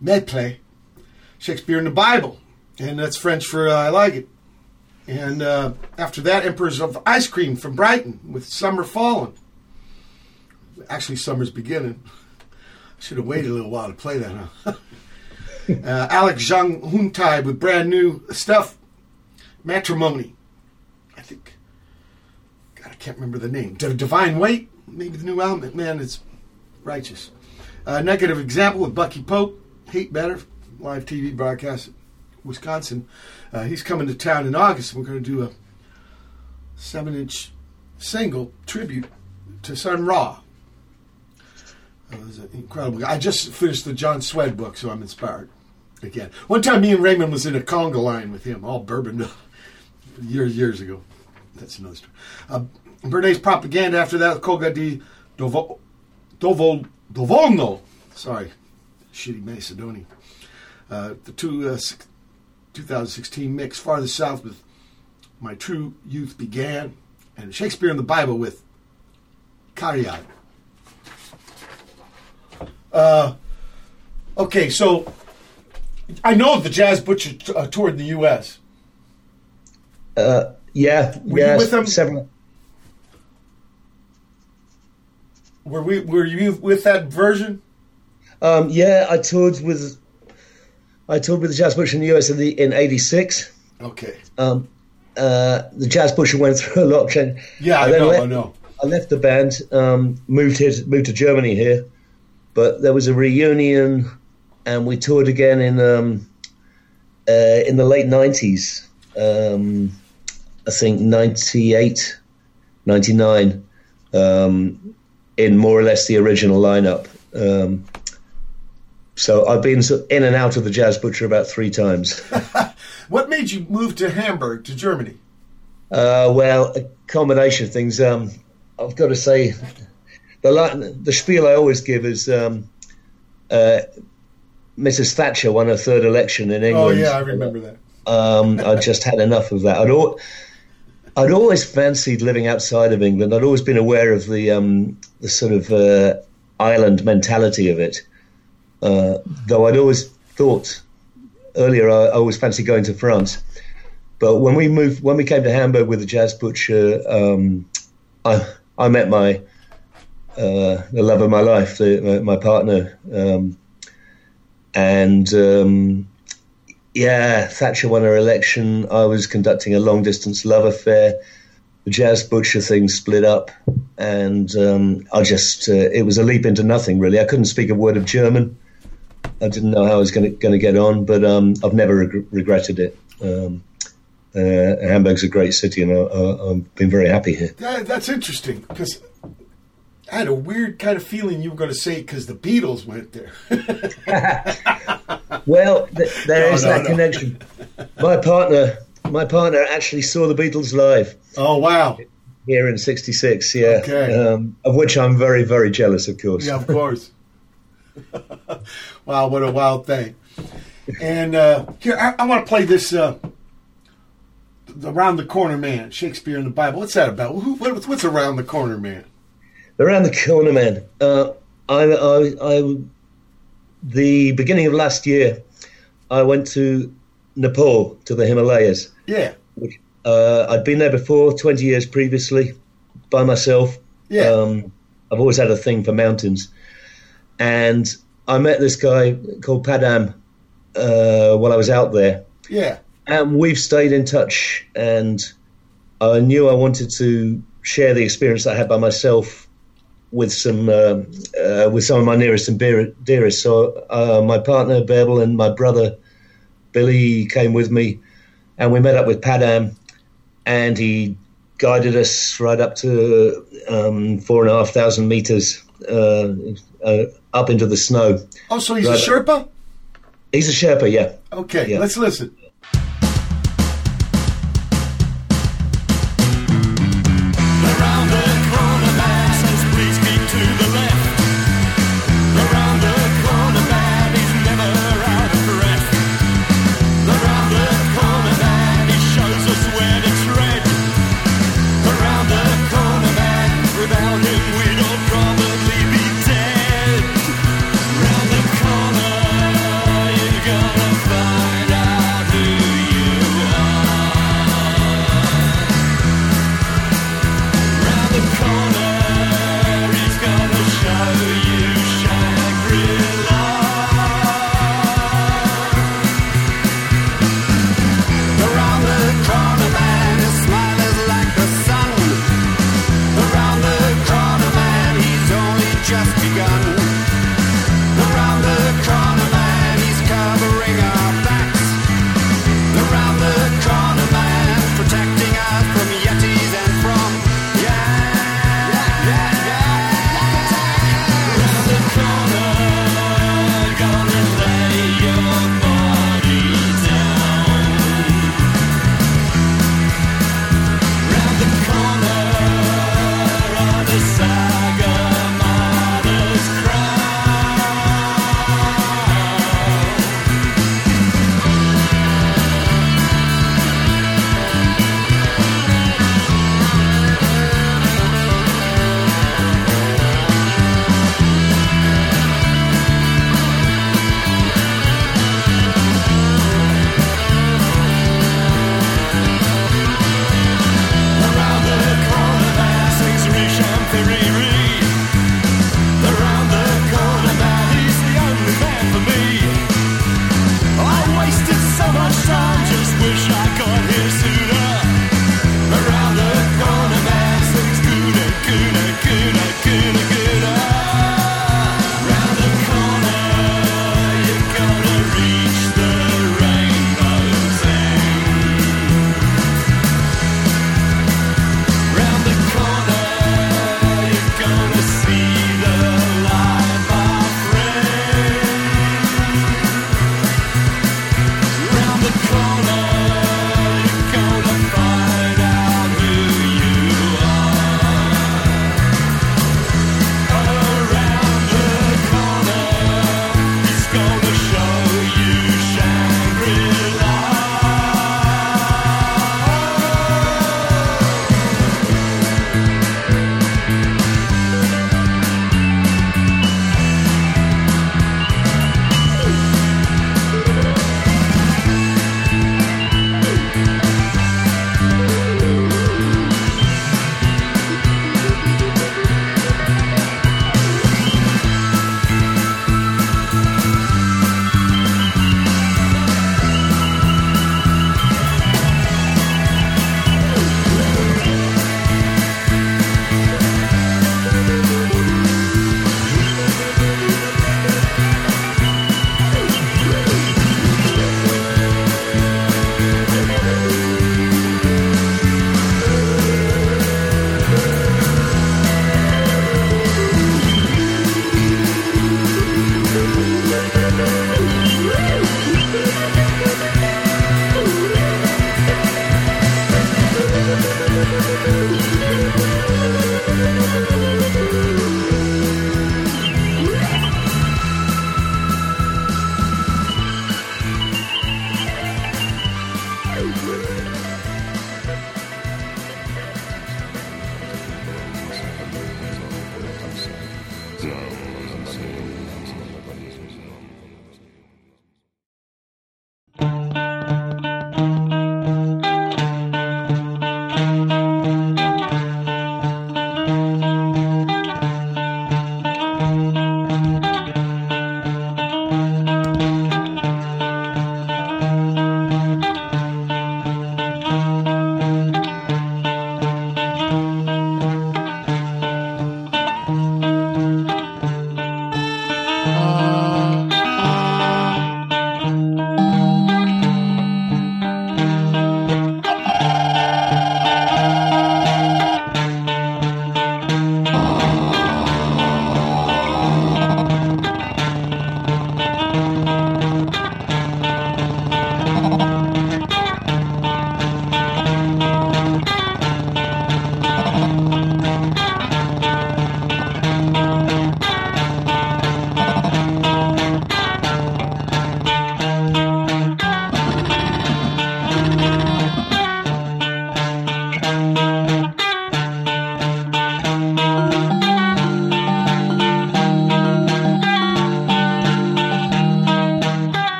Med Play, Shakespeare and the Bible, and that's French for uh, I like it. And uh, after that, Emperors of Ice Cream from Brighton with Summer Fallen. Actually, summer's beginning. I should have waited a little while to play that, huh? [laughs] uh, Alex Zhang Hungtai with brand new stuff. Matrimony. I think. God, I can't remember the name. D- Divine Weight. Maybe the new album. Man, it's righteous. Uh, negative example with Bucky Pope. Hate Better. Live TV broadcast Wisconsin. Uh, he's coming to town in August. We're going to do a seven inch single tribute to Sun Ra. It was an incredible. I just finished the John Szwed book, so I'm inspired again. One time, me and Raymond was in a conga line with him, all bourbon, [laughs] years years ago. That's another story. Uh, Bernays propaganda after that, Koga di Dovo, Dovo, Dovolno. Sorry, shitty Macedonian. Uh, the two, uh, 2016 mix, Farther South with My True Youth Began, and Shakespeare and the Bible with Cariad. Uh, okay, so I know the Jazz Butcher t- uh, toured the U.S. Uh, yeah, Were you yeah, with them? several. Were we? Were you with that version? Um, yeah, I toured with I toured with the Jazz Butcher in the US in the in '86. Okay. Um, uh, the Jazz Butcher went through a lot of change. Yeah, I then know. left, I know. I left the band, um, moved here, moved to Germany here, but there was a reunion, and we toured again in um, uh, in the late '90s. Um, I think 98, 99, um, in more or less the original lineup. Um, so I've been in and out of the Jazz Butcher about three times. [laughs] What made you move to Hamburg, to Germany? Uh, well, a combination of things. Um, I've got to say, the the spiel I always give is um, uh, Mrs. Thatcher won her third election in England. Oh yeah, I remember that. Um, I just had enough of that. I'd, al- I'd always fancied living outside of England. I'd always been aware of the um, the sort of uh, island mentality of it. Uh, though I'd always thought earlier I, I always fancied going to France. But when we moved, when we came to Hamburg with the Jazz Butcher, um, I I met my uh, the love of my life, the, my, my partner, um, and um, yeah, Thatcher won her election. I was conducting a long distance love affair. The Jazz Butcher thing split up, and um, I just uh, it was a leap into nothing really. I couldn't speak a word of German. I didn't know how I was going to get on, but um, I've never reg- regretted it. Um, uh, Hamburg's a great city, and I, I, I've been very happy here. That, that's interesting because I had a weird kind of feeling you were going to say because the Beatles went there. [laughs] Well, th- there No, is no, that no. connection. My partner, my partner actually saw the Beatles live oh wow! here in '66. Yeah, Okay. um, of which I'm very, very jealous, of course. Yeah, of course. [laughs] wow, what a wild thing! And uh, here, I, I want to play this. Uh, the Around the Corner Man, Shakespeare and the Bible. What's that about? Who, what, what's Around the Corner Man? Around the corner, man. Uh, I, I, I, the beginning of last year, I went to Nepal to the Himalayas. Yeah, Uh, I'd been there before, 20 years previously, by myself. Yeah. Um, I've always had a thing for mountains. And I met this guy called Padam uh, while I was out there. yeah, And we've stayed in touch. And I knew I wanted to share the experience I had by myself with some um uh, with some of my nearest and dearest. So uh, my partner Bebel and my brother Billy came with me, and we met up with Padam, and he guided us right up to um, four and a half thousand meters uh, uh, up into the snow. Oh, so he's Right. a Sherpa? He's a Sherpa, yeah. Okay, Yeah. let's listen.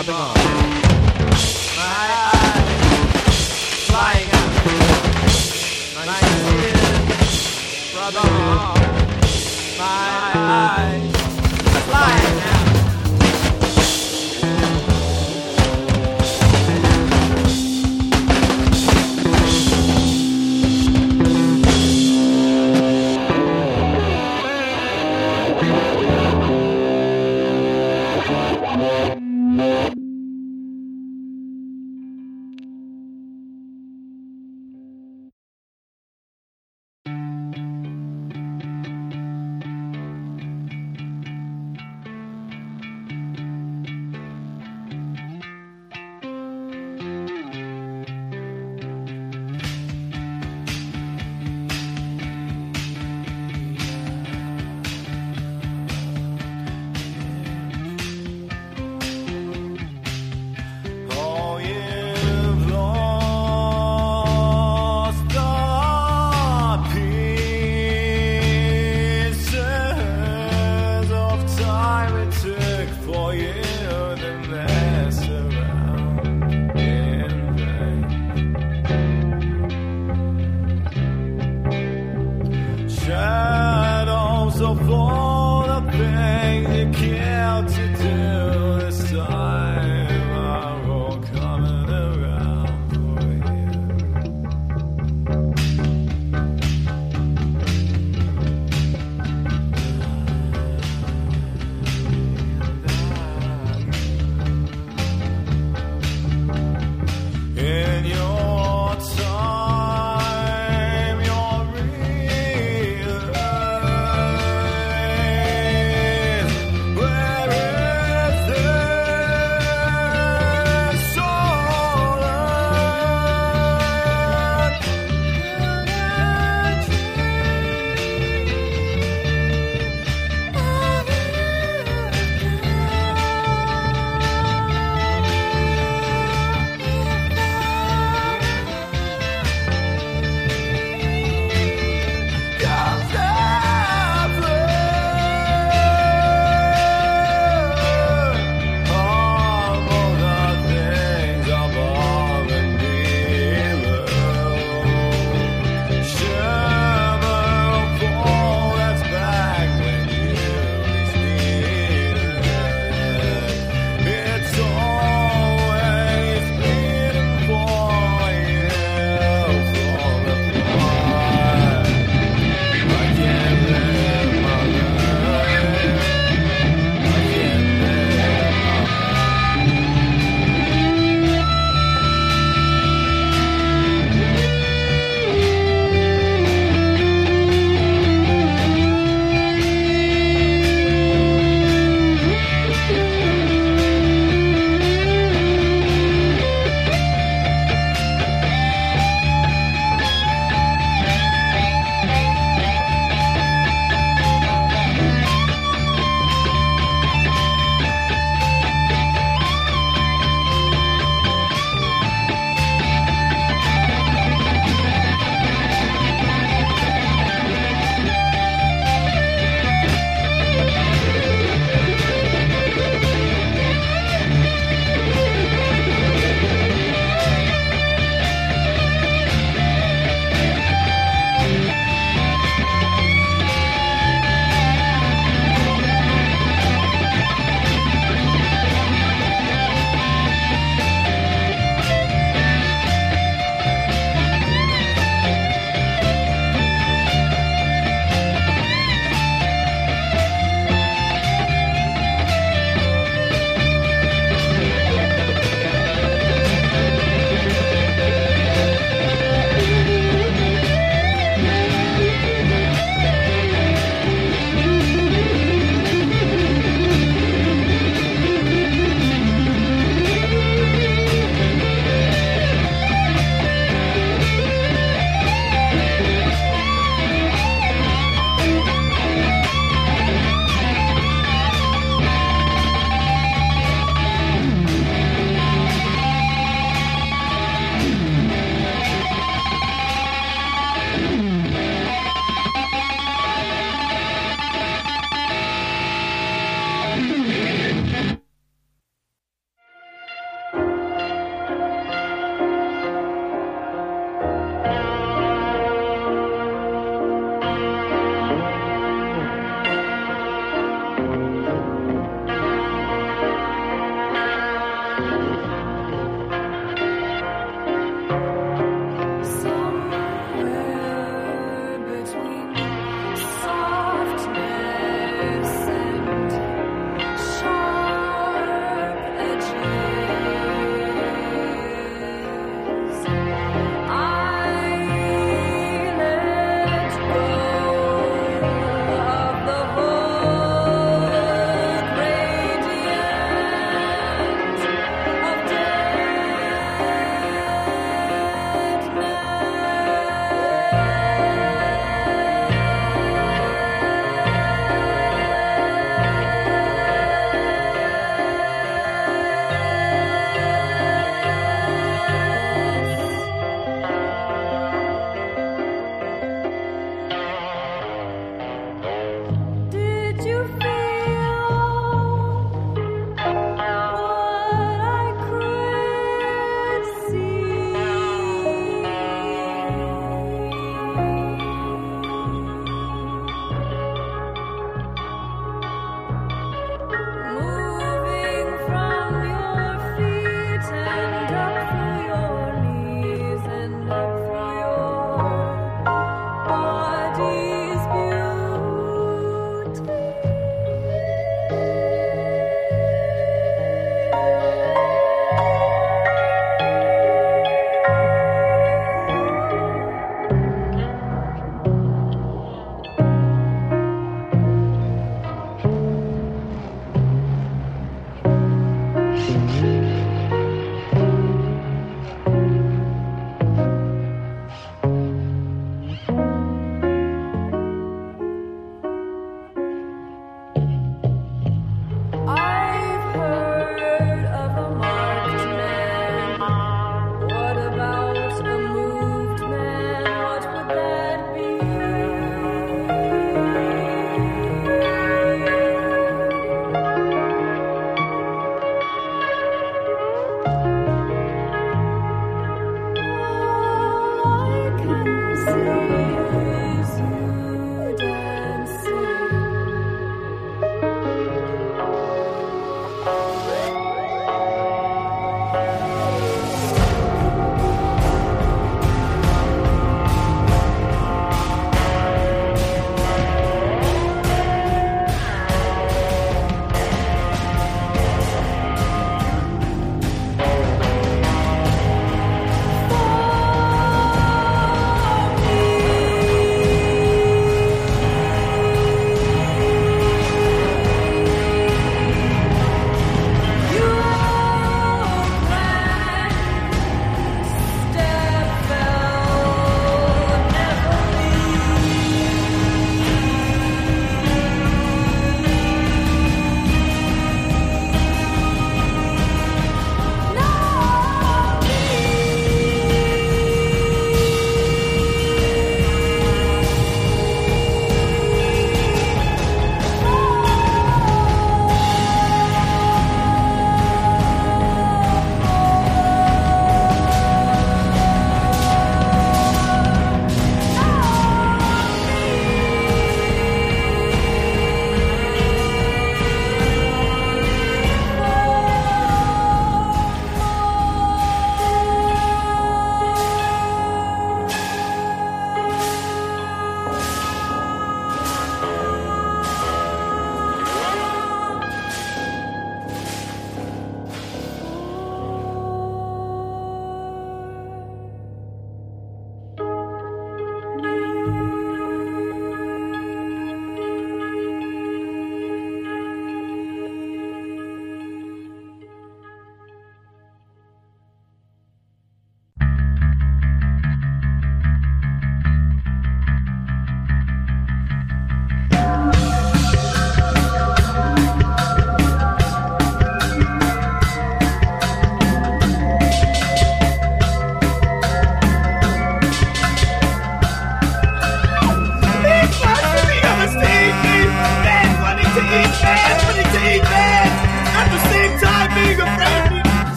Rubbing off.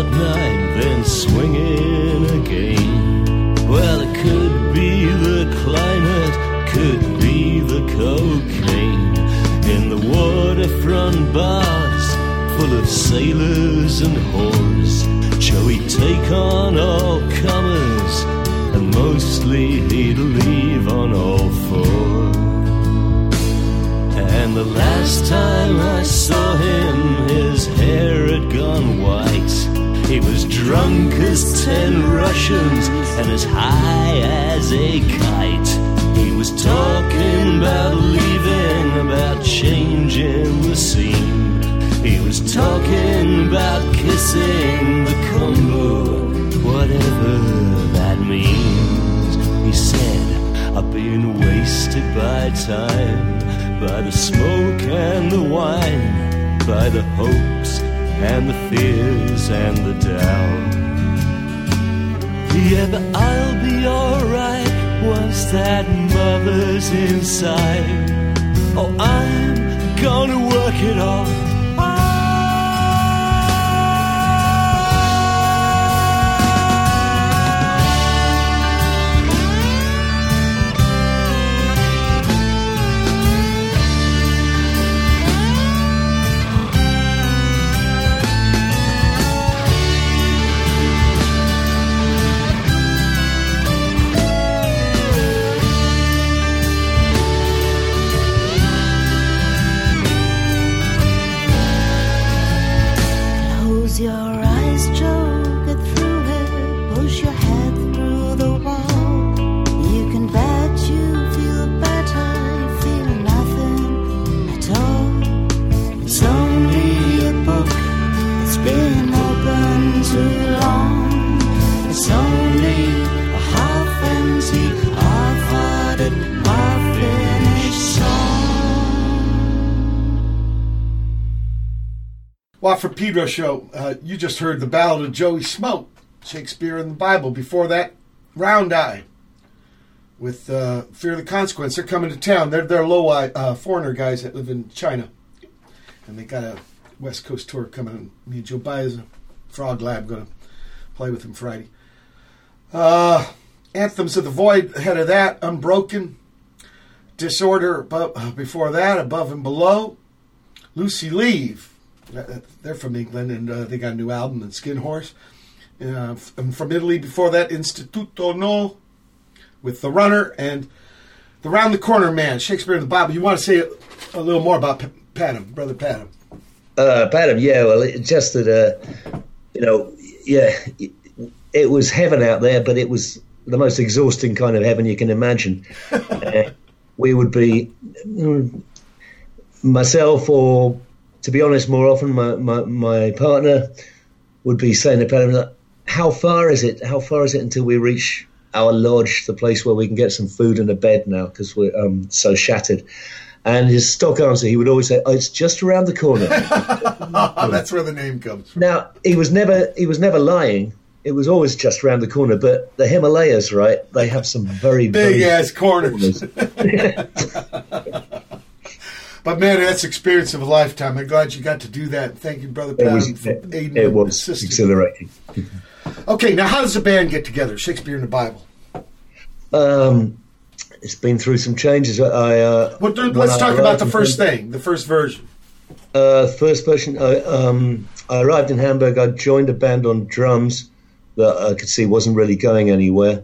For a fortnight, then swinging again. Well, it could be the climate, could be the cocaine. In the waterfront bars, full of sailors and whores. Joey'd take on all comers, and mostly he'd leave on all fours. And the last time I saw him, his hair had gone white. He was drunk as ten Russians and as high as a kite. He was talking about leaving, about changing the scene. He was talking about kissing the combo, whatever that means. He said, I've been wasted by time, by the smoke and the wine, by the hopes and the fears and the doubt. Yeah, but I'll be alright once that mother's inside. Oh, I'm gonna work it off. Pedro Show. Uh, you just heard the Ballad of Joey Smoke, Shakespeare and the Bible. Before that, Round Eye with uh, Fear of the Consequence. They're coming to town. They're they're low uh, foreigner guys that live in China, and they got a West Coast tour coming. Me and Joe Baez, Frog Lab, going to play with them Friday. Uh, Anthems of the Void. Ahead of that, Unbroken, Disorder. Above, before that, Above and Below, Lucy Leave. They're from England, and uh, they got a new album, and Skin Horse. Uh, from Italy, before that, Istituto No, with The Runner, and The Round the Corner Man, Shakespeare and the Bible. You want to say a, little more about P- Brother Padam? Uh, Padam, yeah, well, it, just that, uh, you know, yeah, it, it was heaven out there, but it was the most exhausting kind of heaven you can imagine. [laughs] uh, we would be, mm, myself or to be honest, more often my, my, my partner would be saying to Pelham, how far is it? How far is it until we reach our lodge, the place where we can get some food and a bed now because we're um, so shattered? And his stock answer, he would always say, oh, "It's just around the corner." [laughs] That's where the name comes from. now he was never he was never lying. It was always just around the corner. But the Himalayas, right? They have some very Big very ass corners. [laughs] But man, that's experience of a lifetime. I'm glad you got to do that. Thank you, brother It was, for it, it was assisting. exhilarating. Okay, now how does the band get together? Shakespeare and the Bible. Um, it's been through some changes. I uh, Well, let's talk about the first Hamburg- thing, the first version. Uh, first version. I, um, I arrived in Hamburg. I joined a band on drums that I could see wasn't really going anywhere.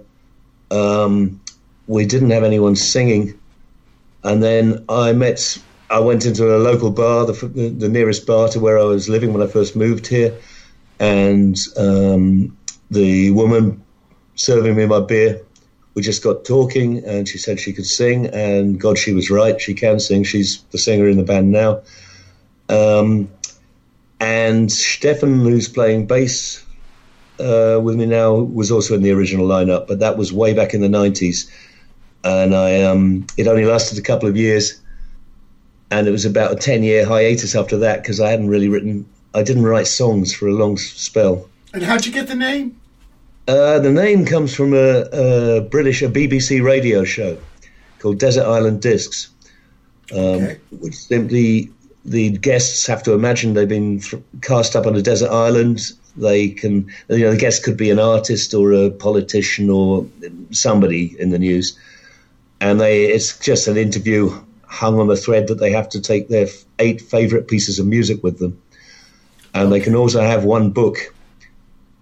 Um, we didn't have anyone singing, and then I met. I went into a local bar, the, the, nearest bar to where I was living when I first moved here, and um, the woman serving me my beer. We just got talking, and she said she could sing, and God, she was right. She can sing. She's the singer in the band now. Um, and Stefan, who's playing bass uh, with me now, was also in the original lineup, but that was way back in the 90s. And I, um, it only lasted a couple of years. And it was about a 10 year hiatus after that because I hadn't really written, I didn't write songs for a long spell. And how'd you get the name? Uh, the name comes from a, a British, a BBC radio show called Desert Island Discs, um, Okay. which simply the guests have to imagine they've been cast up on a desert island. They can, you know, the guest could be an artist or a politician or somebody in the news, and they it's just an interview hung on a thread that they have to take their f- eight favorite pieces of music with them, and they can also have one book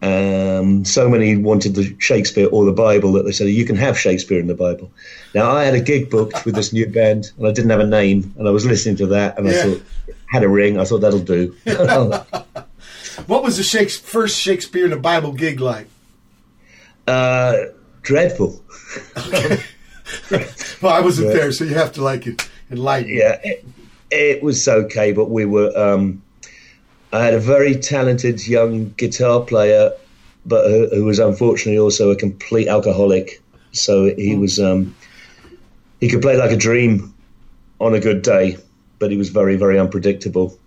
um, so many wanted the Shakespeare or the Bible that they said you can have Shakespeare and the Bible. Now I had a gig booked with this new band and I didn't have a name and I was listening to that and I thought had a ring. I thought that'll do. [laughs] What was the Shakes- first Shakespeare and the Bible gig like? uh, dreadful. [laughs] Well, I wasn't Yeah. there, so you have to like it enlighten. me. Yeah, it, it was okay, but we were. Um, I had a very talented young guitar player, but who, who was unfortunately also a complete alcoholic. So he was. Um, he could play like a dream on a good day, but he was very, very unpredictable.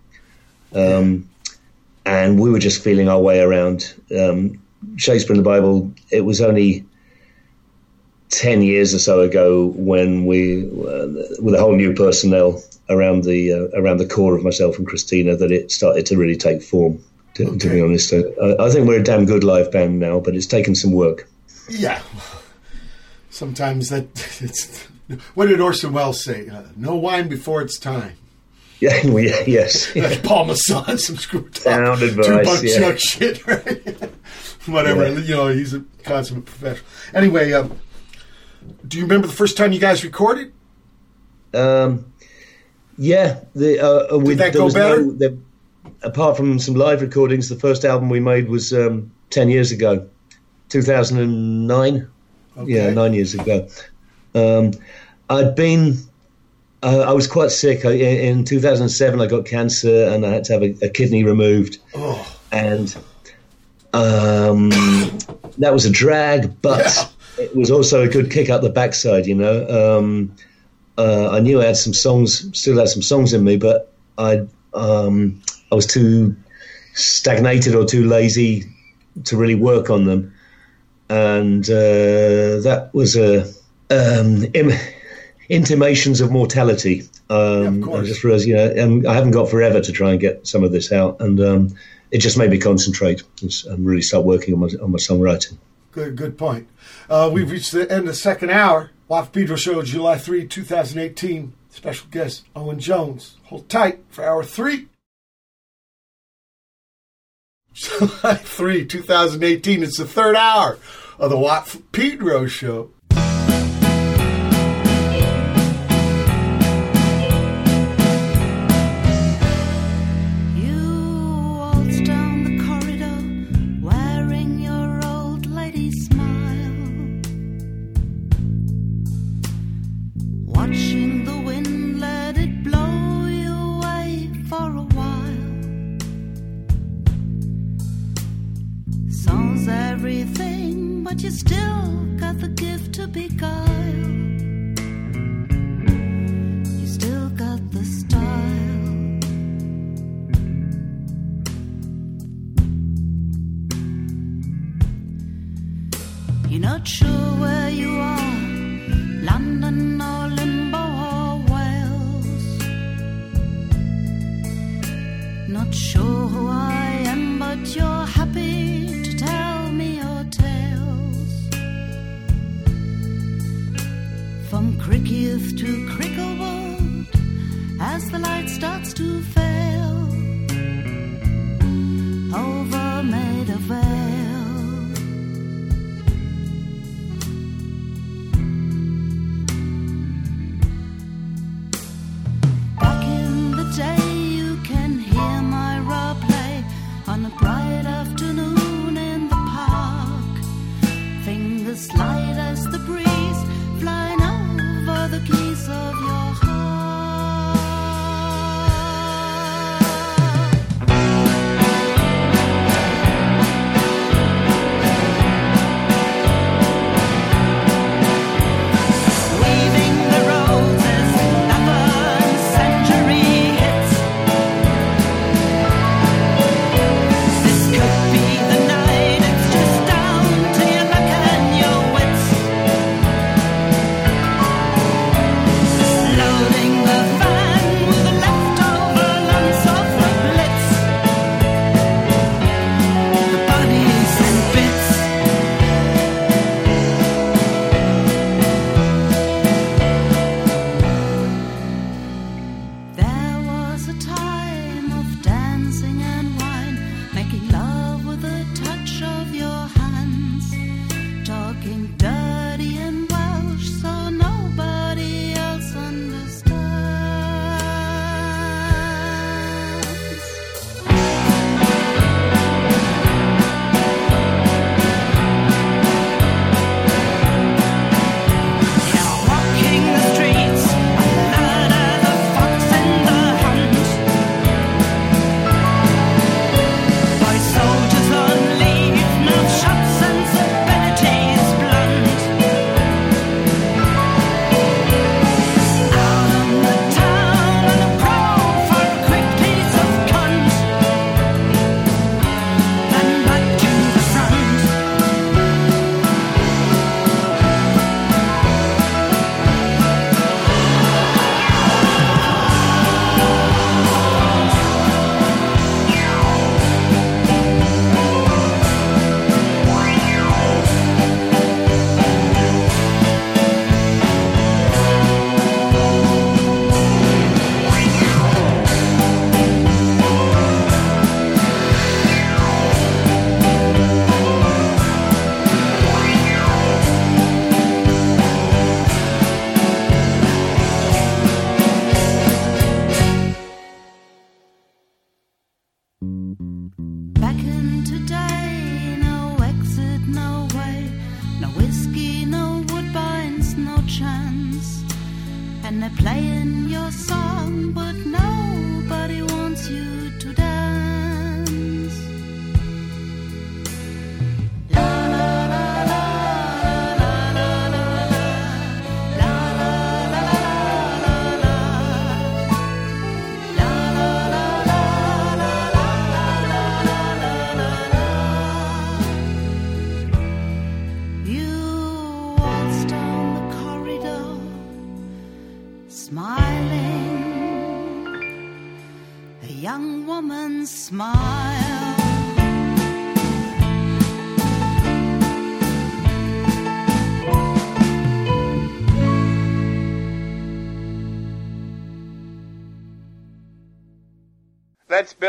Um, and we were just feeling our way around. Um, Shakespeare and the Bible. It was only 10 years or so ago when we uh, with a whole new personnel around the uh, around the core of myself and Christina that it started to really take form to, to be honest I, I think we're a damn good live band now but it's taken some work Yeah. Sometimes that [laughs] it's. What did Orson Welles say? Uh, no wine before it's time. [laughs] yeah we, yes [laughs] That's Paul Masson, some screwed up Sound advice, two buck yeah. chuck shit, right? Whatever, Yeah. you know, he's a consummate professional. Anyway, um, do you remember the first time you guys recorded? um, yeah the, uh, uh, we, that go better? no there, apart from some live recordings the first album we made was um, 10 years ago 2009 yeah, nine years ago. Um, I'd been, uh, I was quite sick. I, in in 2007, I got cancer and I had to have a, a kidney removed. Oh. And um, that was a drag, but it was also a good kick up the backside, you know. Um, uh, I knew I had some songs, still had some songs in me, but I, um, I was too stagnated or too lazy to really work on them and uh, that was a um, Im- intimations of mortality. Um, course. I just realized, you know, I haven't got forever to try and get some of this out, and um, it just made me concentrate and and really start working on my on my songwriting. Good, good point. Uh, we've reached the end of the second hour. Watt Pedro Show, July 3, 2018. Special guest, Owen Jones. Hold tight for hour three. [laughs] July 3, 2018. It's the third hour of the Watt Pedro Show.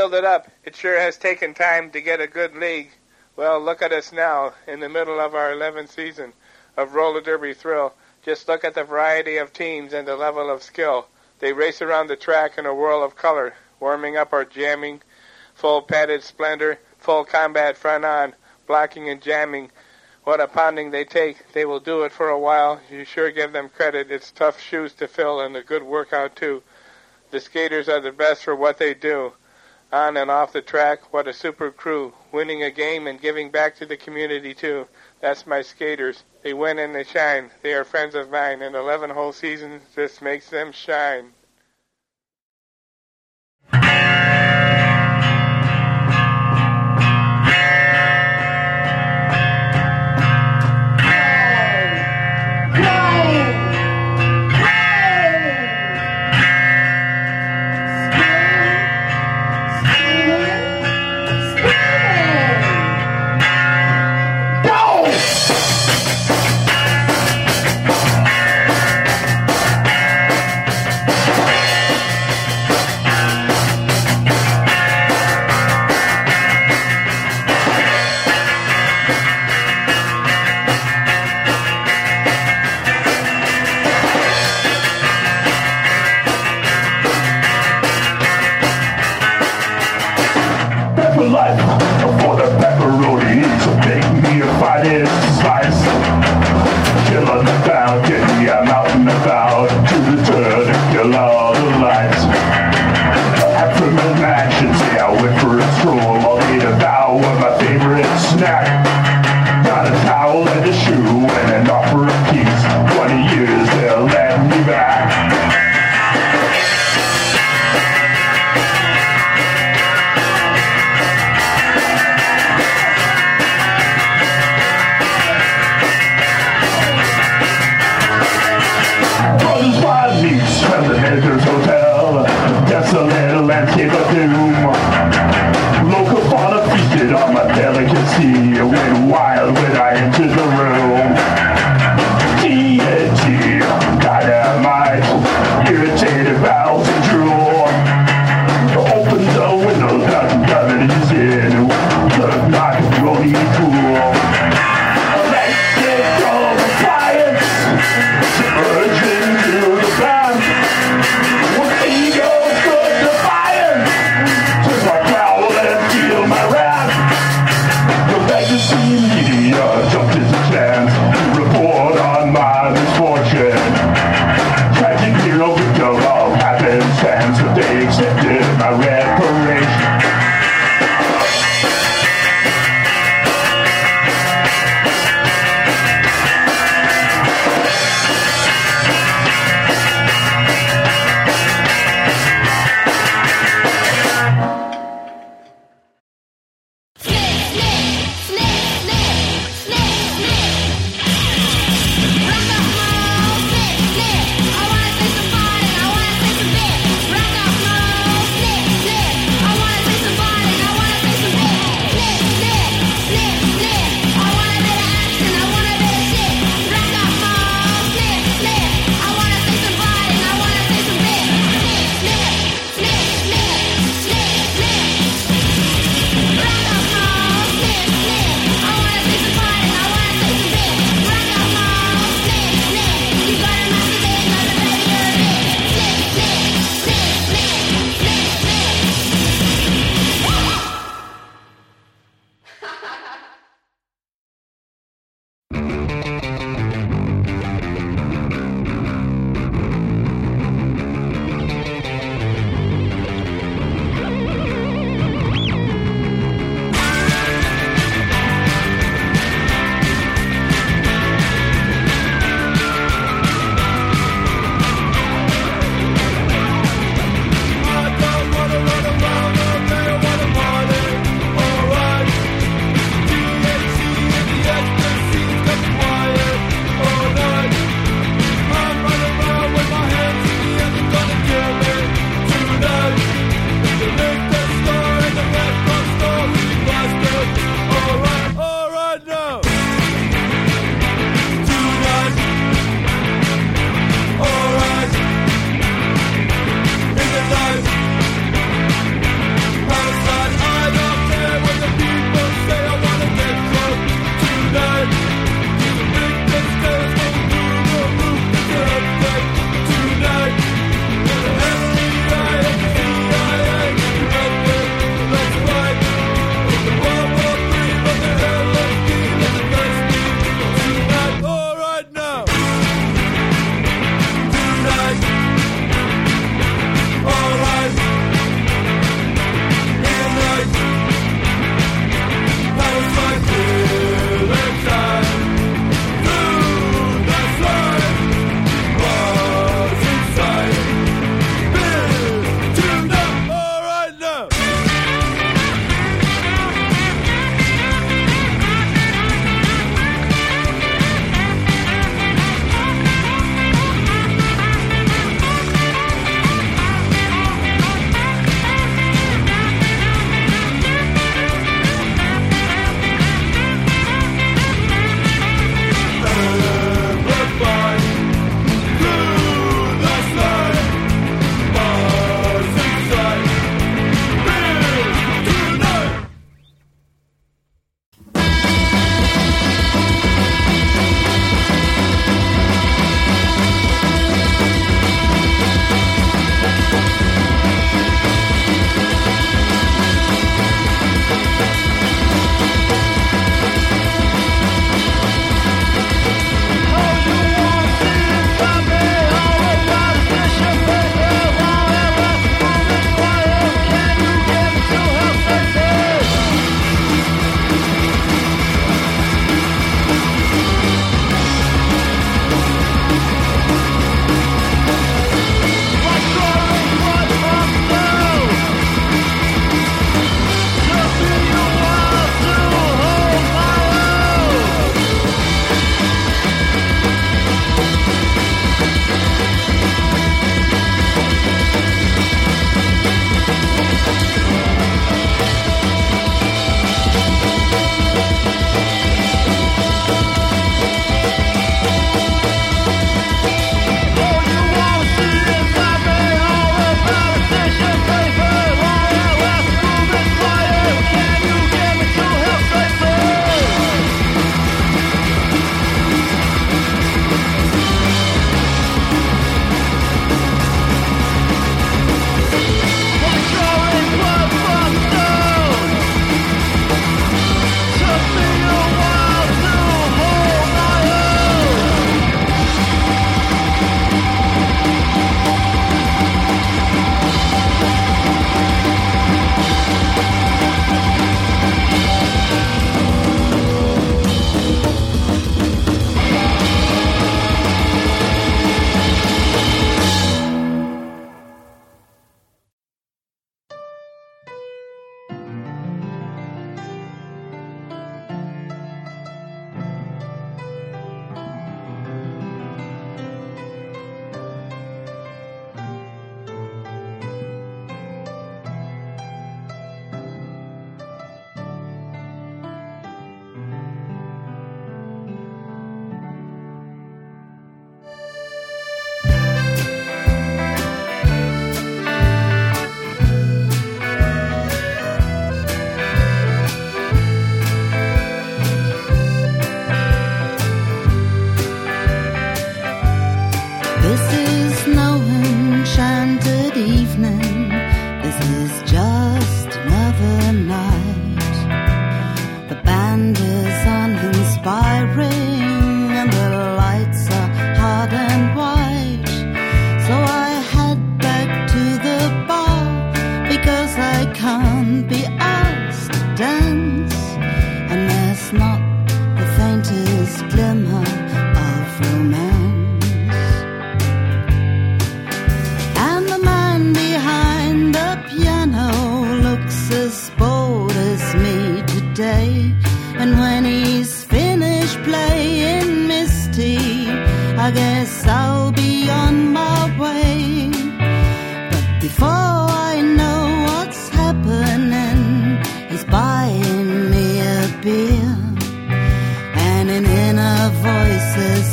build it up. It sure has taken time to get a good league. Well, look at us now in the middle of our 11th season of roller derby thrill. Just look at the variety of teams and the level of skill. They race around the track in a whirl of color, warming up or jamming, full padded splendor, full combat front on, blocking and jamming. What a pounding they take. They will do it for a while. You sure give them credit. It's tough shoes to fill and a good workout, too. The skaters are the best for what they do on and off the track, what a super crew. Winning a game and giving back to the community too. That's my skaters. They win and they shine. They are friends of mine. and 11 whole seasons, this makes them shine.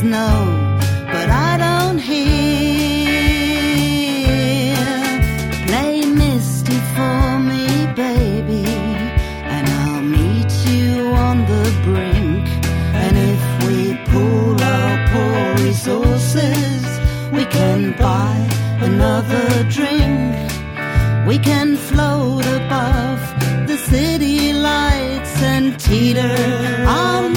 No, but I don't hear. Play Misty for me, baby, and I'll meet you on the brink. And if we pool our poor resources, we can buy another drink. We can float above the city lights and teeter on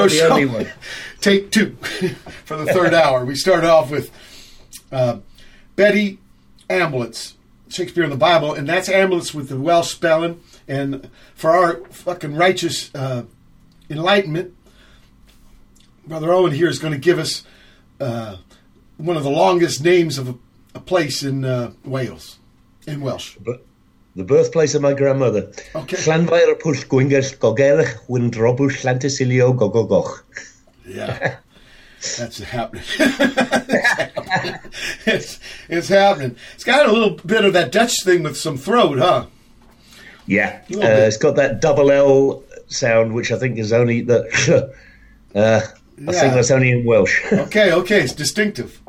Well, am for glad I'm Pedro not the Show, only [laughs] one. take two [laughs] for the third hour. We start off with uh, Betti Ambiwlans, Shakespeare and the Bible, and that's ambulance with the Welsh spelling. And for our fucking righteous uh, enlightenment, Brother Owen here is going to give us uh, one of the longest names of a, a place in uh, Wales, in Welsh. But the birthplace of my grandmother. Okay. Llanfair y pwll gwyngerch gogerch llantysilio gogogoch. Yeah. That's happening. [laughs] it's, it's happening. It's got a little bit of that Dutch thing with some throat, huh? Yeah, uh, it's got that double L sound, which I think is only the. [laughs] uh, I Yeah. think that's only in Welsh. [laughs] Okay, okay, it's distinctive.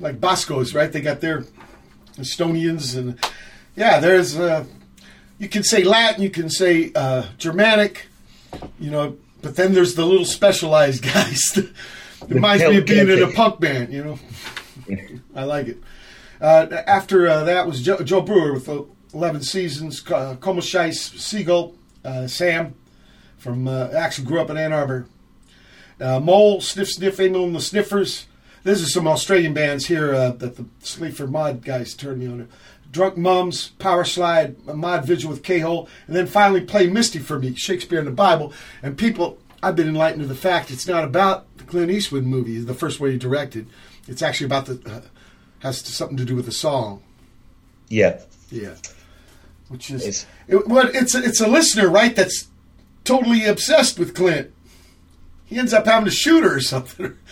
Like Boscos, right? They got their Estonians and yeah, there's uh you can say Latin, you can say uh Germanic, you know, but then there's the little specialized [laughs] guys it reminds me of being in a punk band. You know, I like it. Uh, after uh, that was Joe, Joe Brewer with uh, 11 seasons. Uh, Como Scheiss, Seagull, uh, Sam from uh, actually grew up in Ann Arbor. Uh, Mole, Sniff Sniff, Amyl and the Sniffers. These are some Australian bands here uh, that the Sleeper Mod guys turned me on to. Drunk Mums, Power Slide, a Mod Vigil with K-Hole, and then finally Play Misty for me, Shakespeare and the Bible. And people, I've been enlightened to the fact it's not about the Clint Eastwood movie, the first one he directed. It's actually about the, uh, has something to do with the song. Yeah. Yeah. Which is, It's- it, well, it's, a, it's a listener, right, that's totally obsessed with Clint. He ends up having to shoot her or something. [laughs]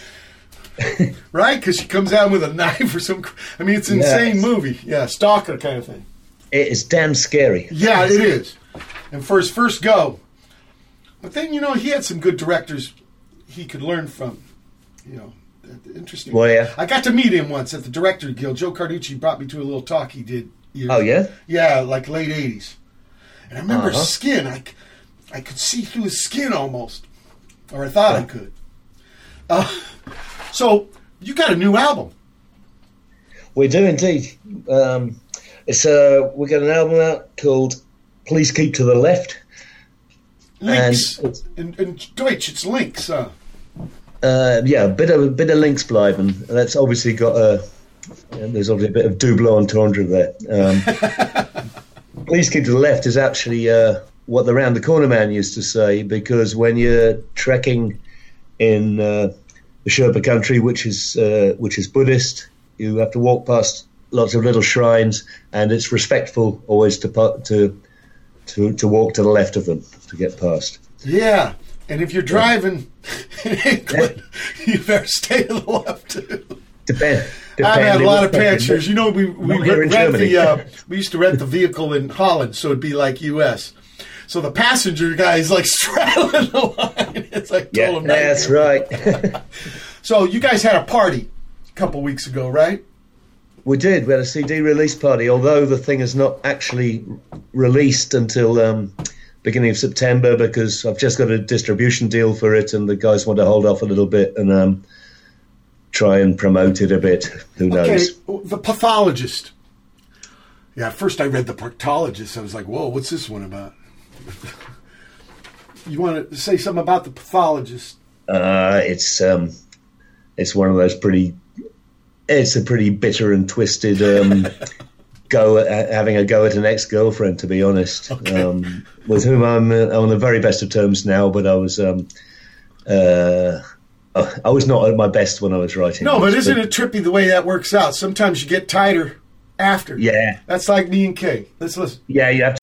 [laughs] right? Because she comes out with a [laughs] knife or some. I mean, it's an insane movie. Yeah, stalker kind of thing. It is damn scary. Yeah, it is. And for his first go, but then you know he had some good directors he could learn from. You know, interesting. Well, yeah. I got to meet him once at the Director Guild. Joe Carducci brought me to a little talk he did. Years, Oh, yeah? yeah, like late '80s. And I remember Uh-huh. his skin i could see through his skin almost, or I thought I could. Uh, so you got a new album. We do indeed. Um, it's uh, we got an album out called "Please Keep to the Left." Links. And in, in Deutsch, it's links. Uh, Uh, yeah, a bit of a bit of links bleiben. That's obviously got a. There's obviously a bit of double entendre there. Um, [laughs] Please keep to the left is actually uh, what the round the corner man used to say because when you're trekking in uh, the Sherpa country, which is uh, which is Buddhist, you have to walk past lots of little shrines, and it's respectful always to to to to walk to the left of them to get past. yeah, and if you're driving [laughs] in England, you better stay to the left too. Depend. I've had a lot of pictures. You know, we we in rent the uh, we used to rent the vehicle in Holland, so it'd be like U.S. So the passenger guy is like [laughs] straddling the line. It's like Yeah, that's right. [laughs] So you guys had a party a couple weeks ago, right? We did. We had a CD release party, although the thing is not actually released until um, beginning of September because I've just got a distribution deal for it, and the guys want to hold off a little bit and um, try and promote it a bit. Who Okay, knows? the pathologist. Yeah, at first I read the proctologist. I was like, "Whoa, what's this one about?" You want to say something about the pathologist? Uh, it's um, it's one of those pretty. It's a pretty bitter and twisted um, [laughs] go at having a go at an ex girlfriend. To be honest, um, with whom I'm uh, on the very best of terms now, but I was. Um, uh, I was not at my best when I was writing. No, but isn't it trippy the way that works out? Sometimes you get tighter after. Yeah, That's like me and Kay. Let's listen. yeah, you have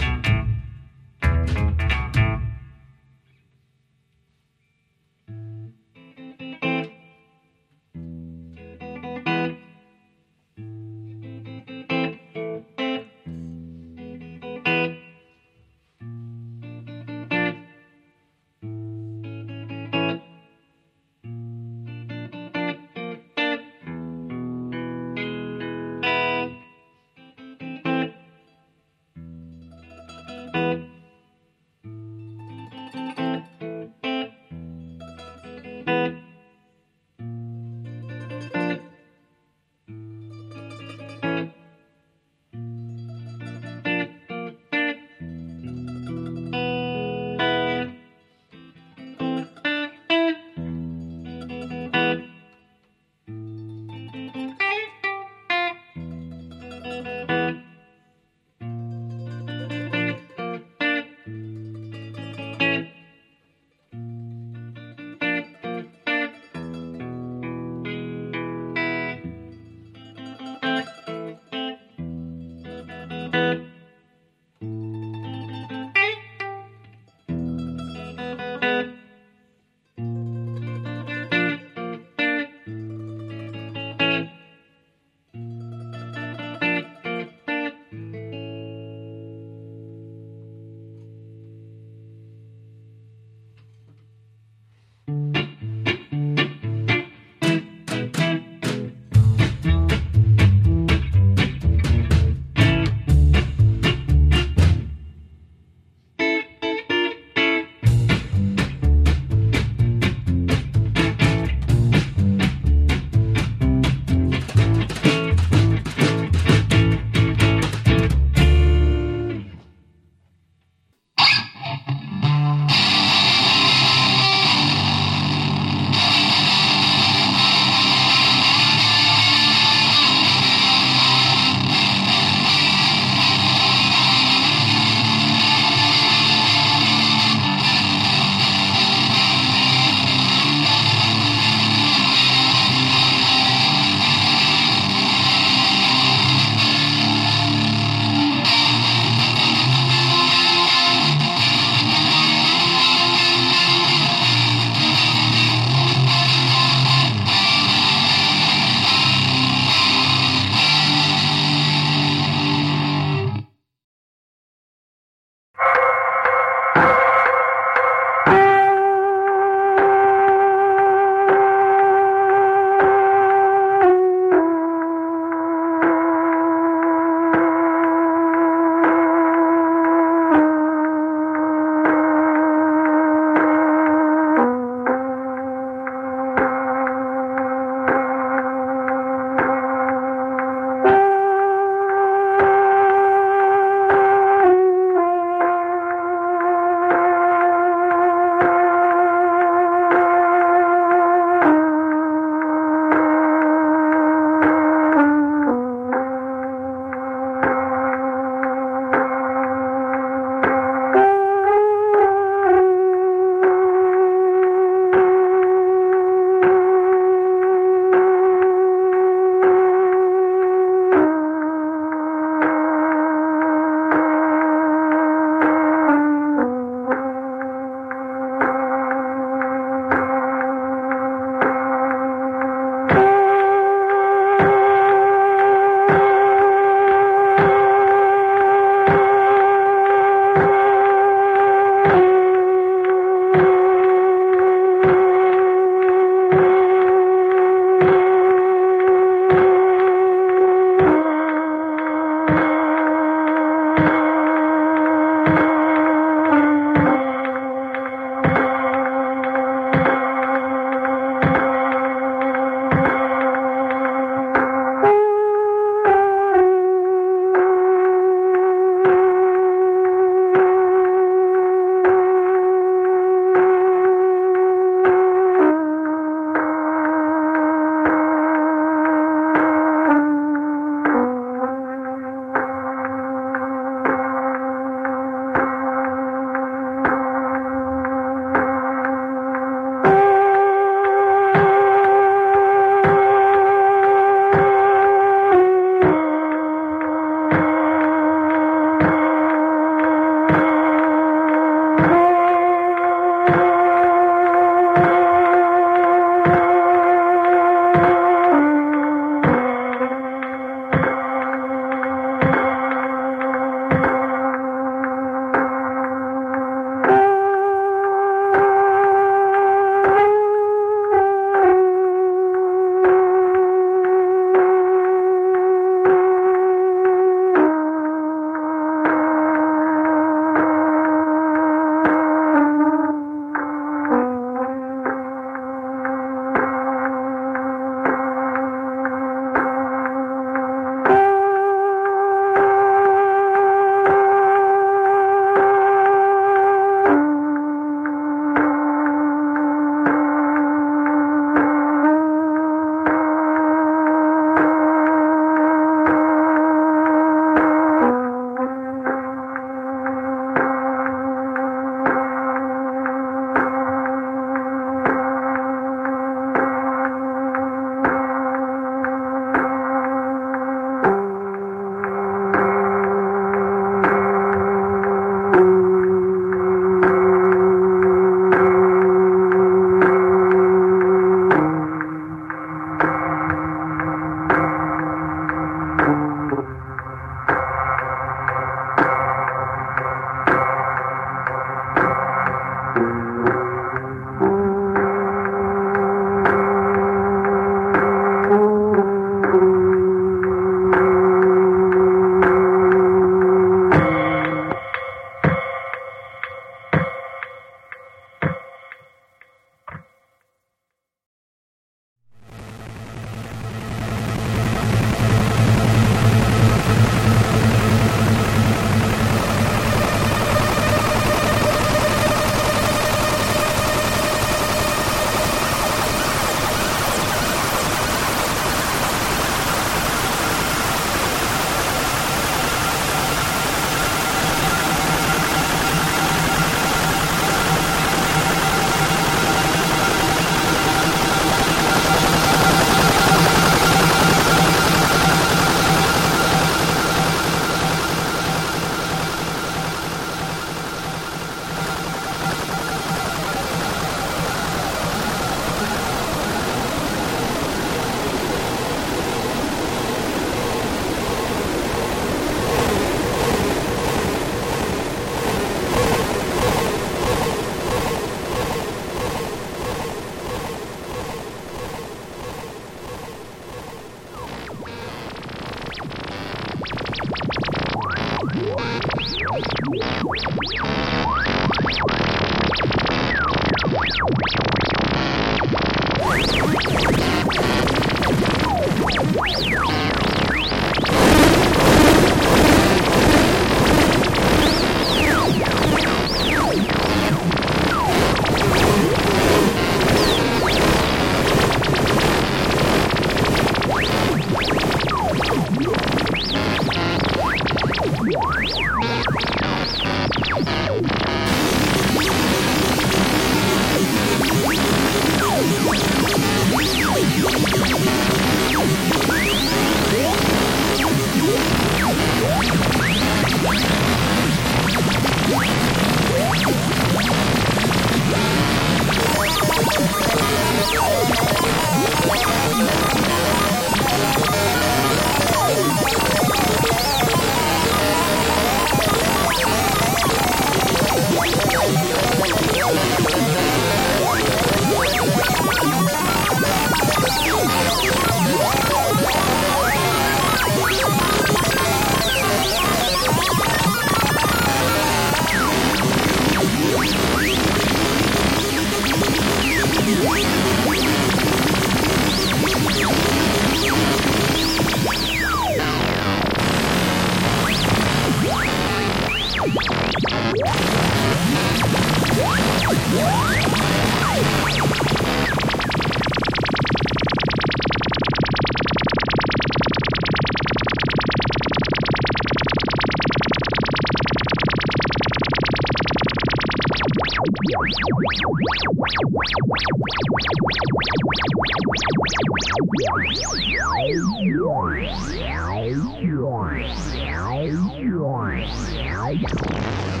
Thank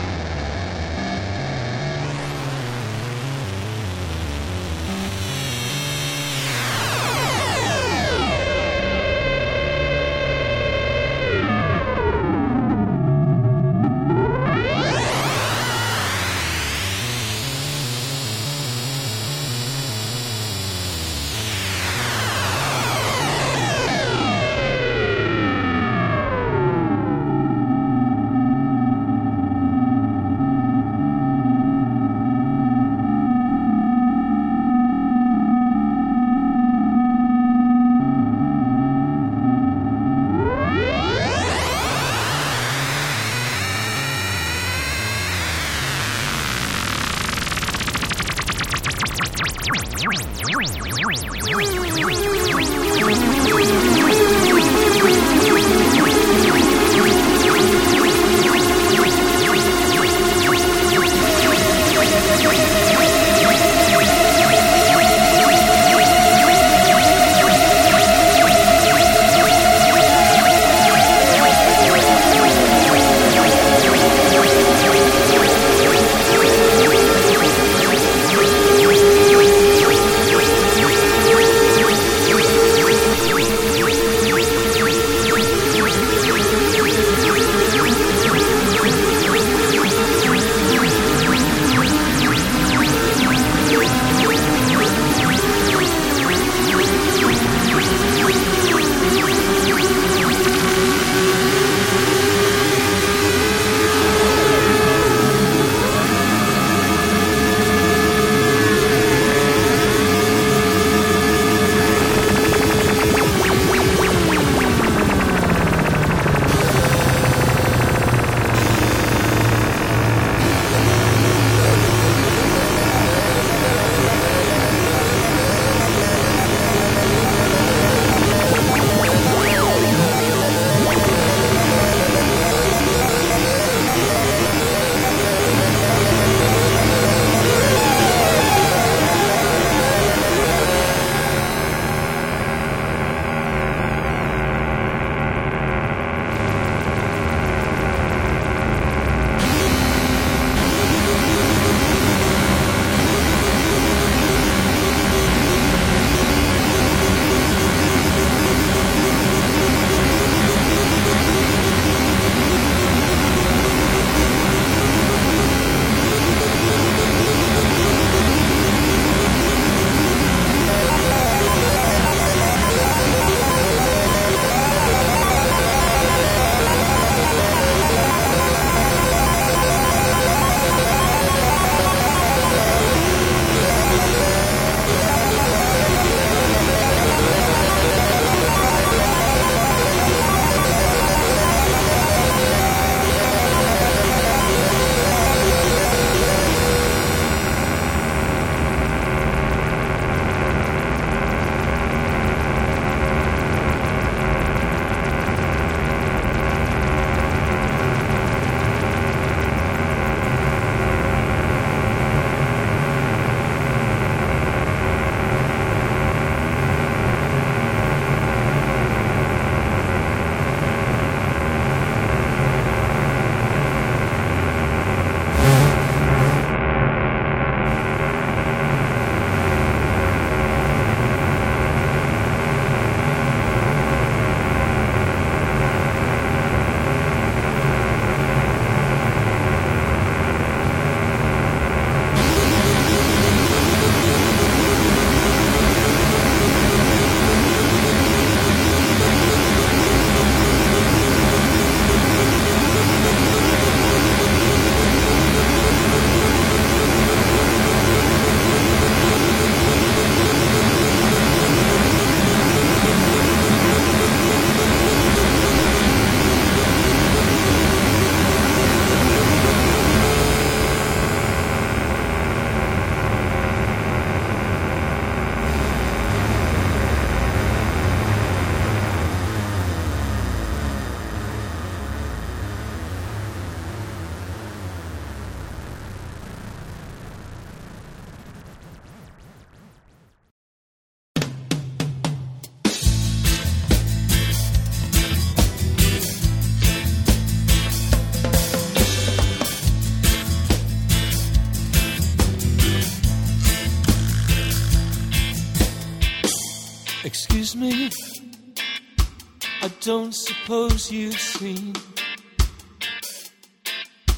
suppose you've seen.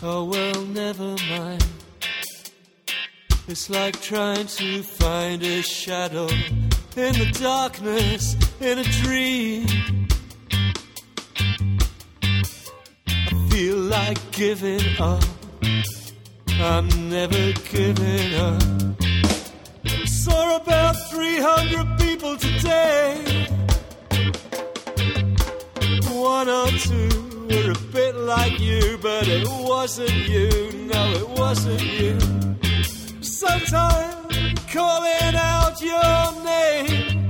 Oh well, never mind. It's like trying to find a shadow in the darkness in a dream. I feel like giving up. I'm never giving up. Saw about 300 people today. One or two were a bit like you, but it wasn't you. No, it wasn't you. Sometimes calling out your name.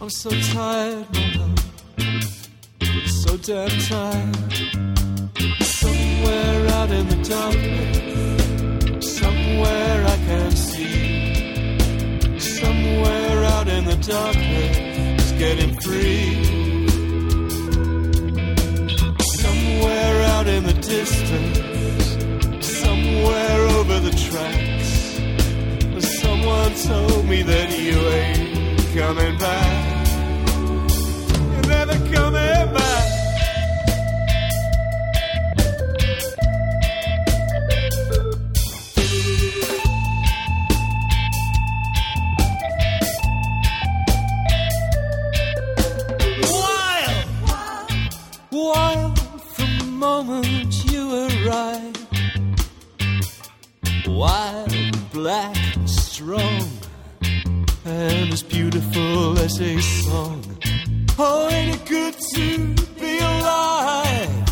I'm so tired, my love. So damn tired. Somewhere out in the darkness, somewhere I can see. Somewhere out in the darkness, getting free. Somewhere out in the distance, somewhere over the tracks. Someone told me that you ain't coming back. And as beautiful as a song. Oh, ain't it good to be alive?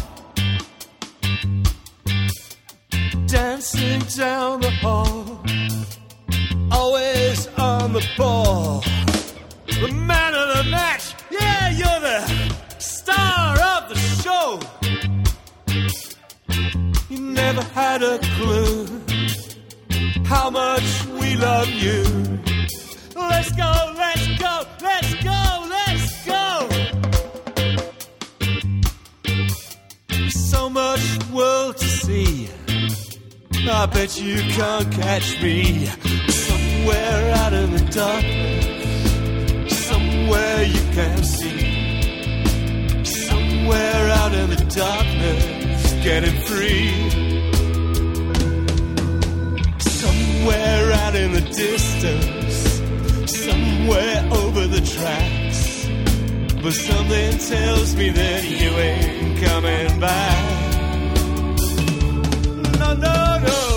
Dancing down the hall, always on the ball. The man of the match, yeah, you're the star of the show. You never had a clue how much we love you. Let's go, let's go, let's go, let's go. So much world to see. I bet you can't catch me somewhere out in the darkness, somewhere you can't see. Somewhere out in the darkness, getting free. Somewhere out in the distance, somewhere over the tracks. But something tells me that you ain't coming back. No, no, no.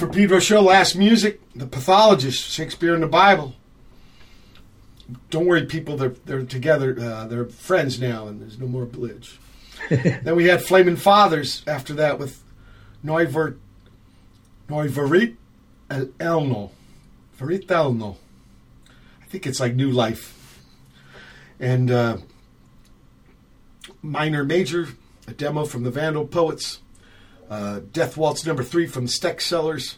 Watt from Pedro Show, last music, The Pathologist, Shakespeare and the Bible. Don't worry, people, they're, they're together. Uh, they're friends now, and there's no more blitz. [laughs] then we had Flaming Fathers after that with Neuver, Neuverit El Elno. Verit Elno. I think it's like New Life. And uh, Minor Major, a demo from the Vandal Poets. Uh, Death Waltz number three from Stick Sellers.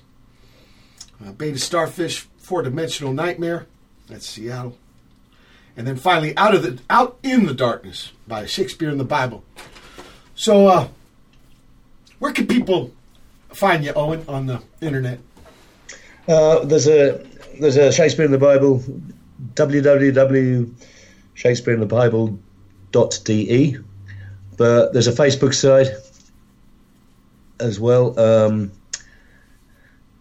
Uh, Beta Starfish, Four Dimensional Nightmare. That's Seattle. And then finally, Out of the Out in the Darkness by Shakespeare and the Bible. So, uh, where can people find you, Owen, on the internet? Uh, there's a there's a Shakespeare and the Bible www.shakespeareinthebible.de but there's a Facebook site as well um,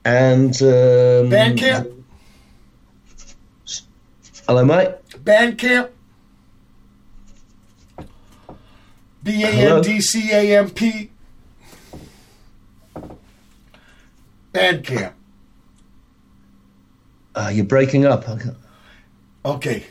and um, Bandcamp? hello mate Bandcamp? B A N D C A M P. Bandcamp. uh, you're breaking up Okay.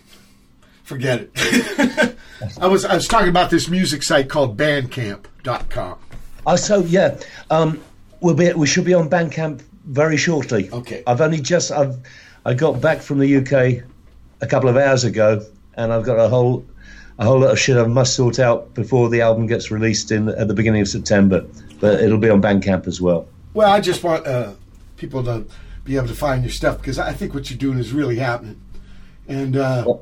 Forget it. [laughs] I was I was talking about this music site called bandcamp.com. Oh, so yeah, um, we'll be we should be on Bandcamp very shortly. Okay. I've only just I've I got back from the UK a couple of hours ago, and I've got a whole a whole lot of shit I must sort out before the album gets released in at the beginning of September. But it'll be on Bandcamp as well. Well, I just want uh, people to be able to find your stuff because I think what you're doing is really happening. And uh,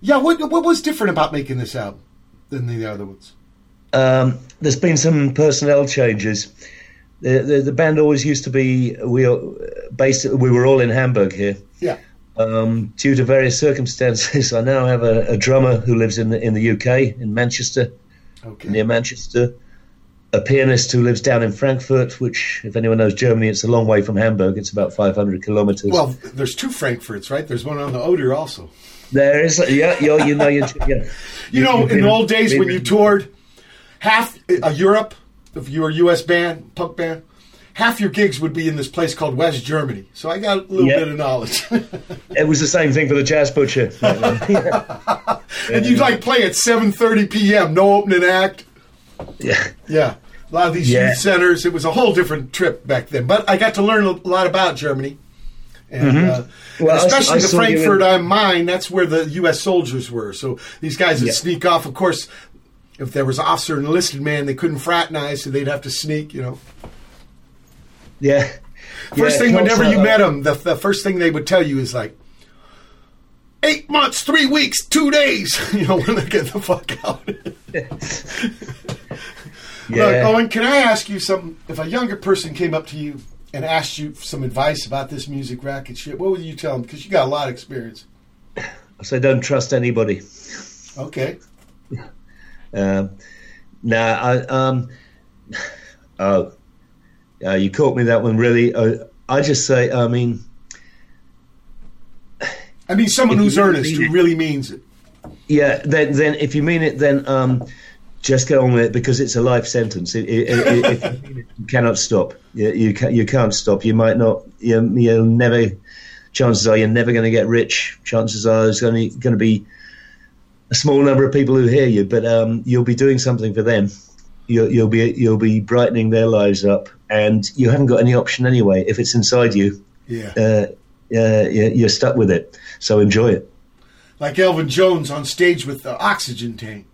yeah, what what was different about making this album than the other ones? Um, there's been some personnel changes. The, the, the band always used to be we are based. We were all in Hamburg here. Yeah. Um, due to various circumstances, [laughs] I now have a, a drummer who lives in the, in the UK, in Manchester, Okay. near Manchester. A pianist who lives down in Frankfurt, which, if anyone knows Germany, it's a long way from Hamburg. It's about 500 kilometers. Well, there's two Frankfurts, right? There's one on the Oder also. there is, yeah, you you know, you, yeah. [laughs] You know, you've in the old days when you toured, half uh, Europe, if you were a U.S. band, punk band, half your gigs would be in this place called West Germany. So I got a little Yeah. bit of knowledge. [laughs] It was the same thing for the Jazz Butcher. [laughs] and you'd like play at 7:30 p.m. No opening act. yeah. Yeah, a lot of these Yeah. youth centers. It was a whole different trip back then. But I got to learn a lot about Germany. And, uh, Mm-hmm. Well, I s- especially I the Frankfurt I'm mine, that's where the U.S. soldiers were. So these guys would Yeah. sneak off. Of course, if there was officer and enlisted man, they couldn't fraternize, so they'd have to sneak, you know. Yeah. First Yeah, thing, whenever you uh, met them, the, the first thing they would tell you is like, eight months, three weeks, two days. [laughs] you know, when they get the fuck out. [laughs] Yeah. Look, Owen, can I ask you something? If a younger person came up to you and asked you some advice about this music racket shit, what would you tell them? Because you got a lot of experience. I say don't trust anybody. Okay. Um, nah, I, um, [sighs] oh, uh, you caught me that one really. Uh, I just say, I mean, [sighs] I mean, someone who's earnest, who really means it. yeah. Then, then if you mean it, then um, just get on with it because it's a life sentence. It, it, it, if you, you cannot stop. You, you can you can't stop. You might not. You, you'll never. Chances are you're never going to get rich. Chances are there's going to be a small number of people who hear you, but um, you'll be doing something for them. You'll, you'll be you'll be brightening their lives up, and you haven't got any option anyway. If it's inside you, Yeah. uh, uh, you're stuck with it. So enjoy it. Like Elvin Jones on stage with the oxygen tank.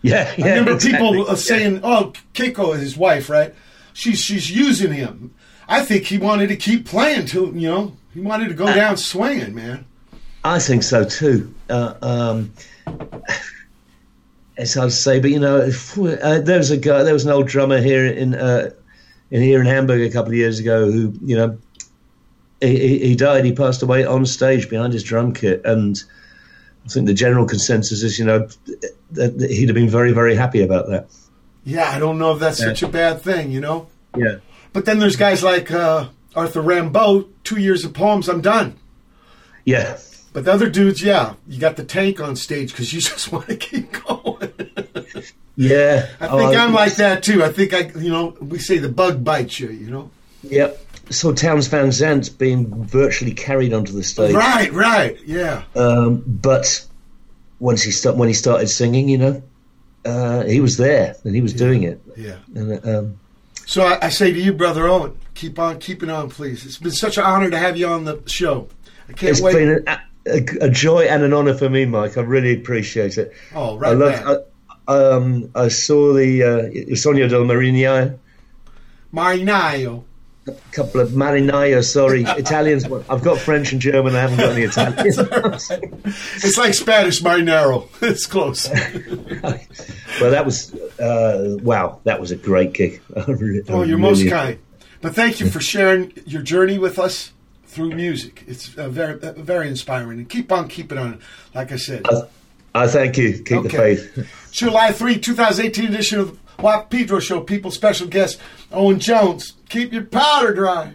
Yeah, yeah. I remember exactly. people uh, saying, "Oh, Keiko is his wife, right? She's she's using him." I think he wanted to keep playing till you know he wanted to go down swinging, man. I think so too. Uh, um, it's hard to say, but you know, if- uh, there was a guy, there was an old drummer here in uh, in here in Hamburg a couple of years ago who, you know, he, he- he died. He passed away on stage behind his drum kit, and I think the general consensus is, you know, that, that he'd have been very, very happy about that. Yeah, I don't know if that's Yeah. such a bad thing, you know. Yeah. But then there's guys like uh, Arthur Rimbaud. Two years of poems, I'm done. Yeah. But the other dudes, yeah, you got the tank on stage because you [laughs] just want to keep going. Yeah. I think Oh, I'm like that too. I think I, you know, we say the bug bites you, you know. Yep. So Townes Van Zandt being virtually carried onto the stage. Right, right, yeah. Um, but once he start, when he started singing, you know, uh, he was there and he was doing it. Yeah. And um, So I, I say to you, brother Owen, keep on keeping on, please. It's been such an honor to have you on the show. I can't it's wait. been a, a, a joy and an honour for me, Mike. I really appreciate it. oh, I right love. back. I, um, I saw the uh, Sonia del Marino, Marinaio. a couple of Marinaio. Sorry, [laughs] Italians. I've got French and German. I haven't got any Italian. [laughs] It's like Spanish marinero. [laughs] It's close. well, that was uh, wow. That was a great gig. I Oh, you're most kind. But thank you for sharing your journey with us through music. It's uh, very, uh, very inspiring. And keep on keeping on. Like I said, I thank you. Keep the faith. [laughs] July 3, 2018 edition of Wap Pedro Show. People special guest Owen Jones. Keep your powder dry.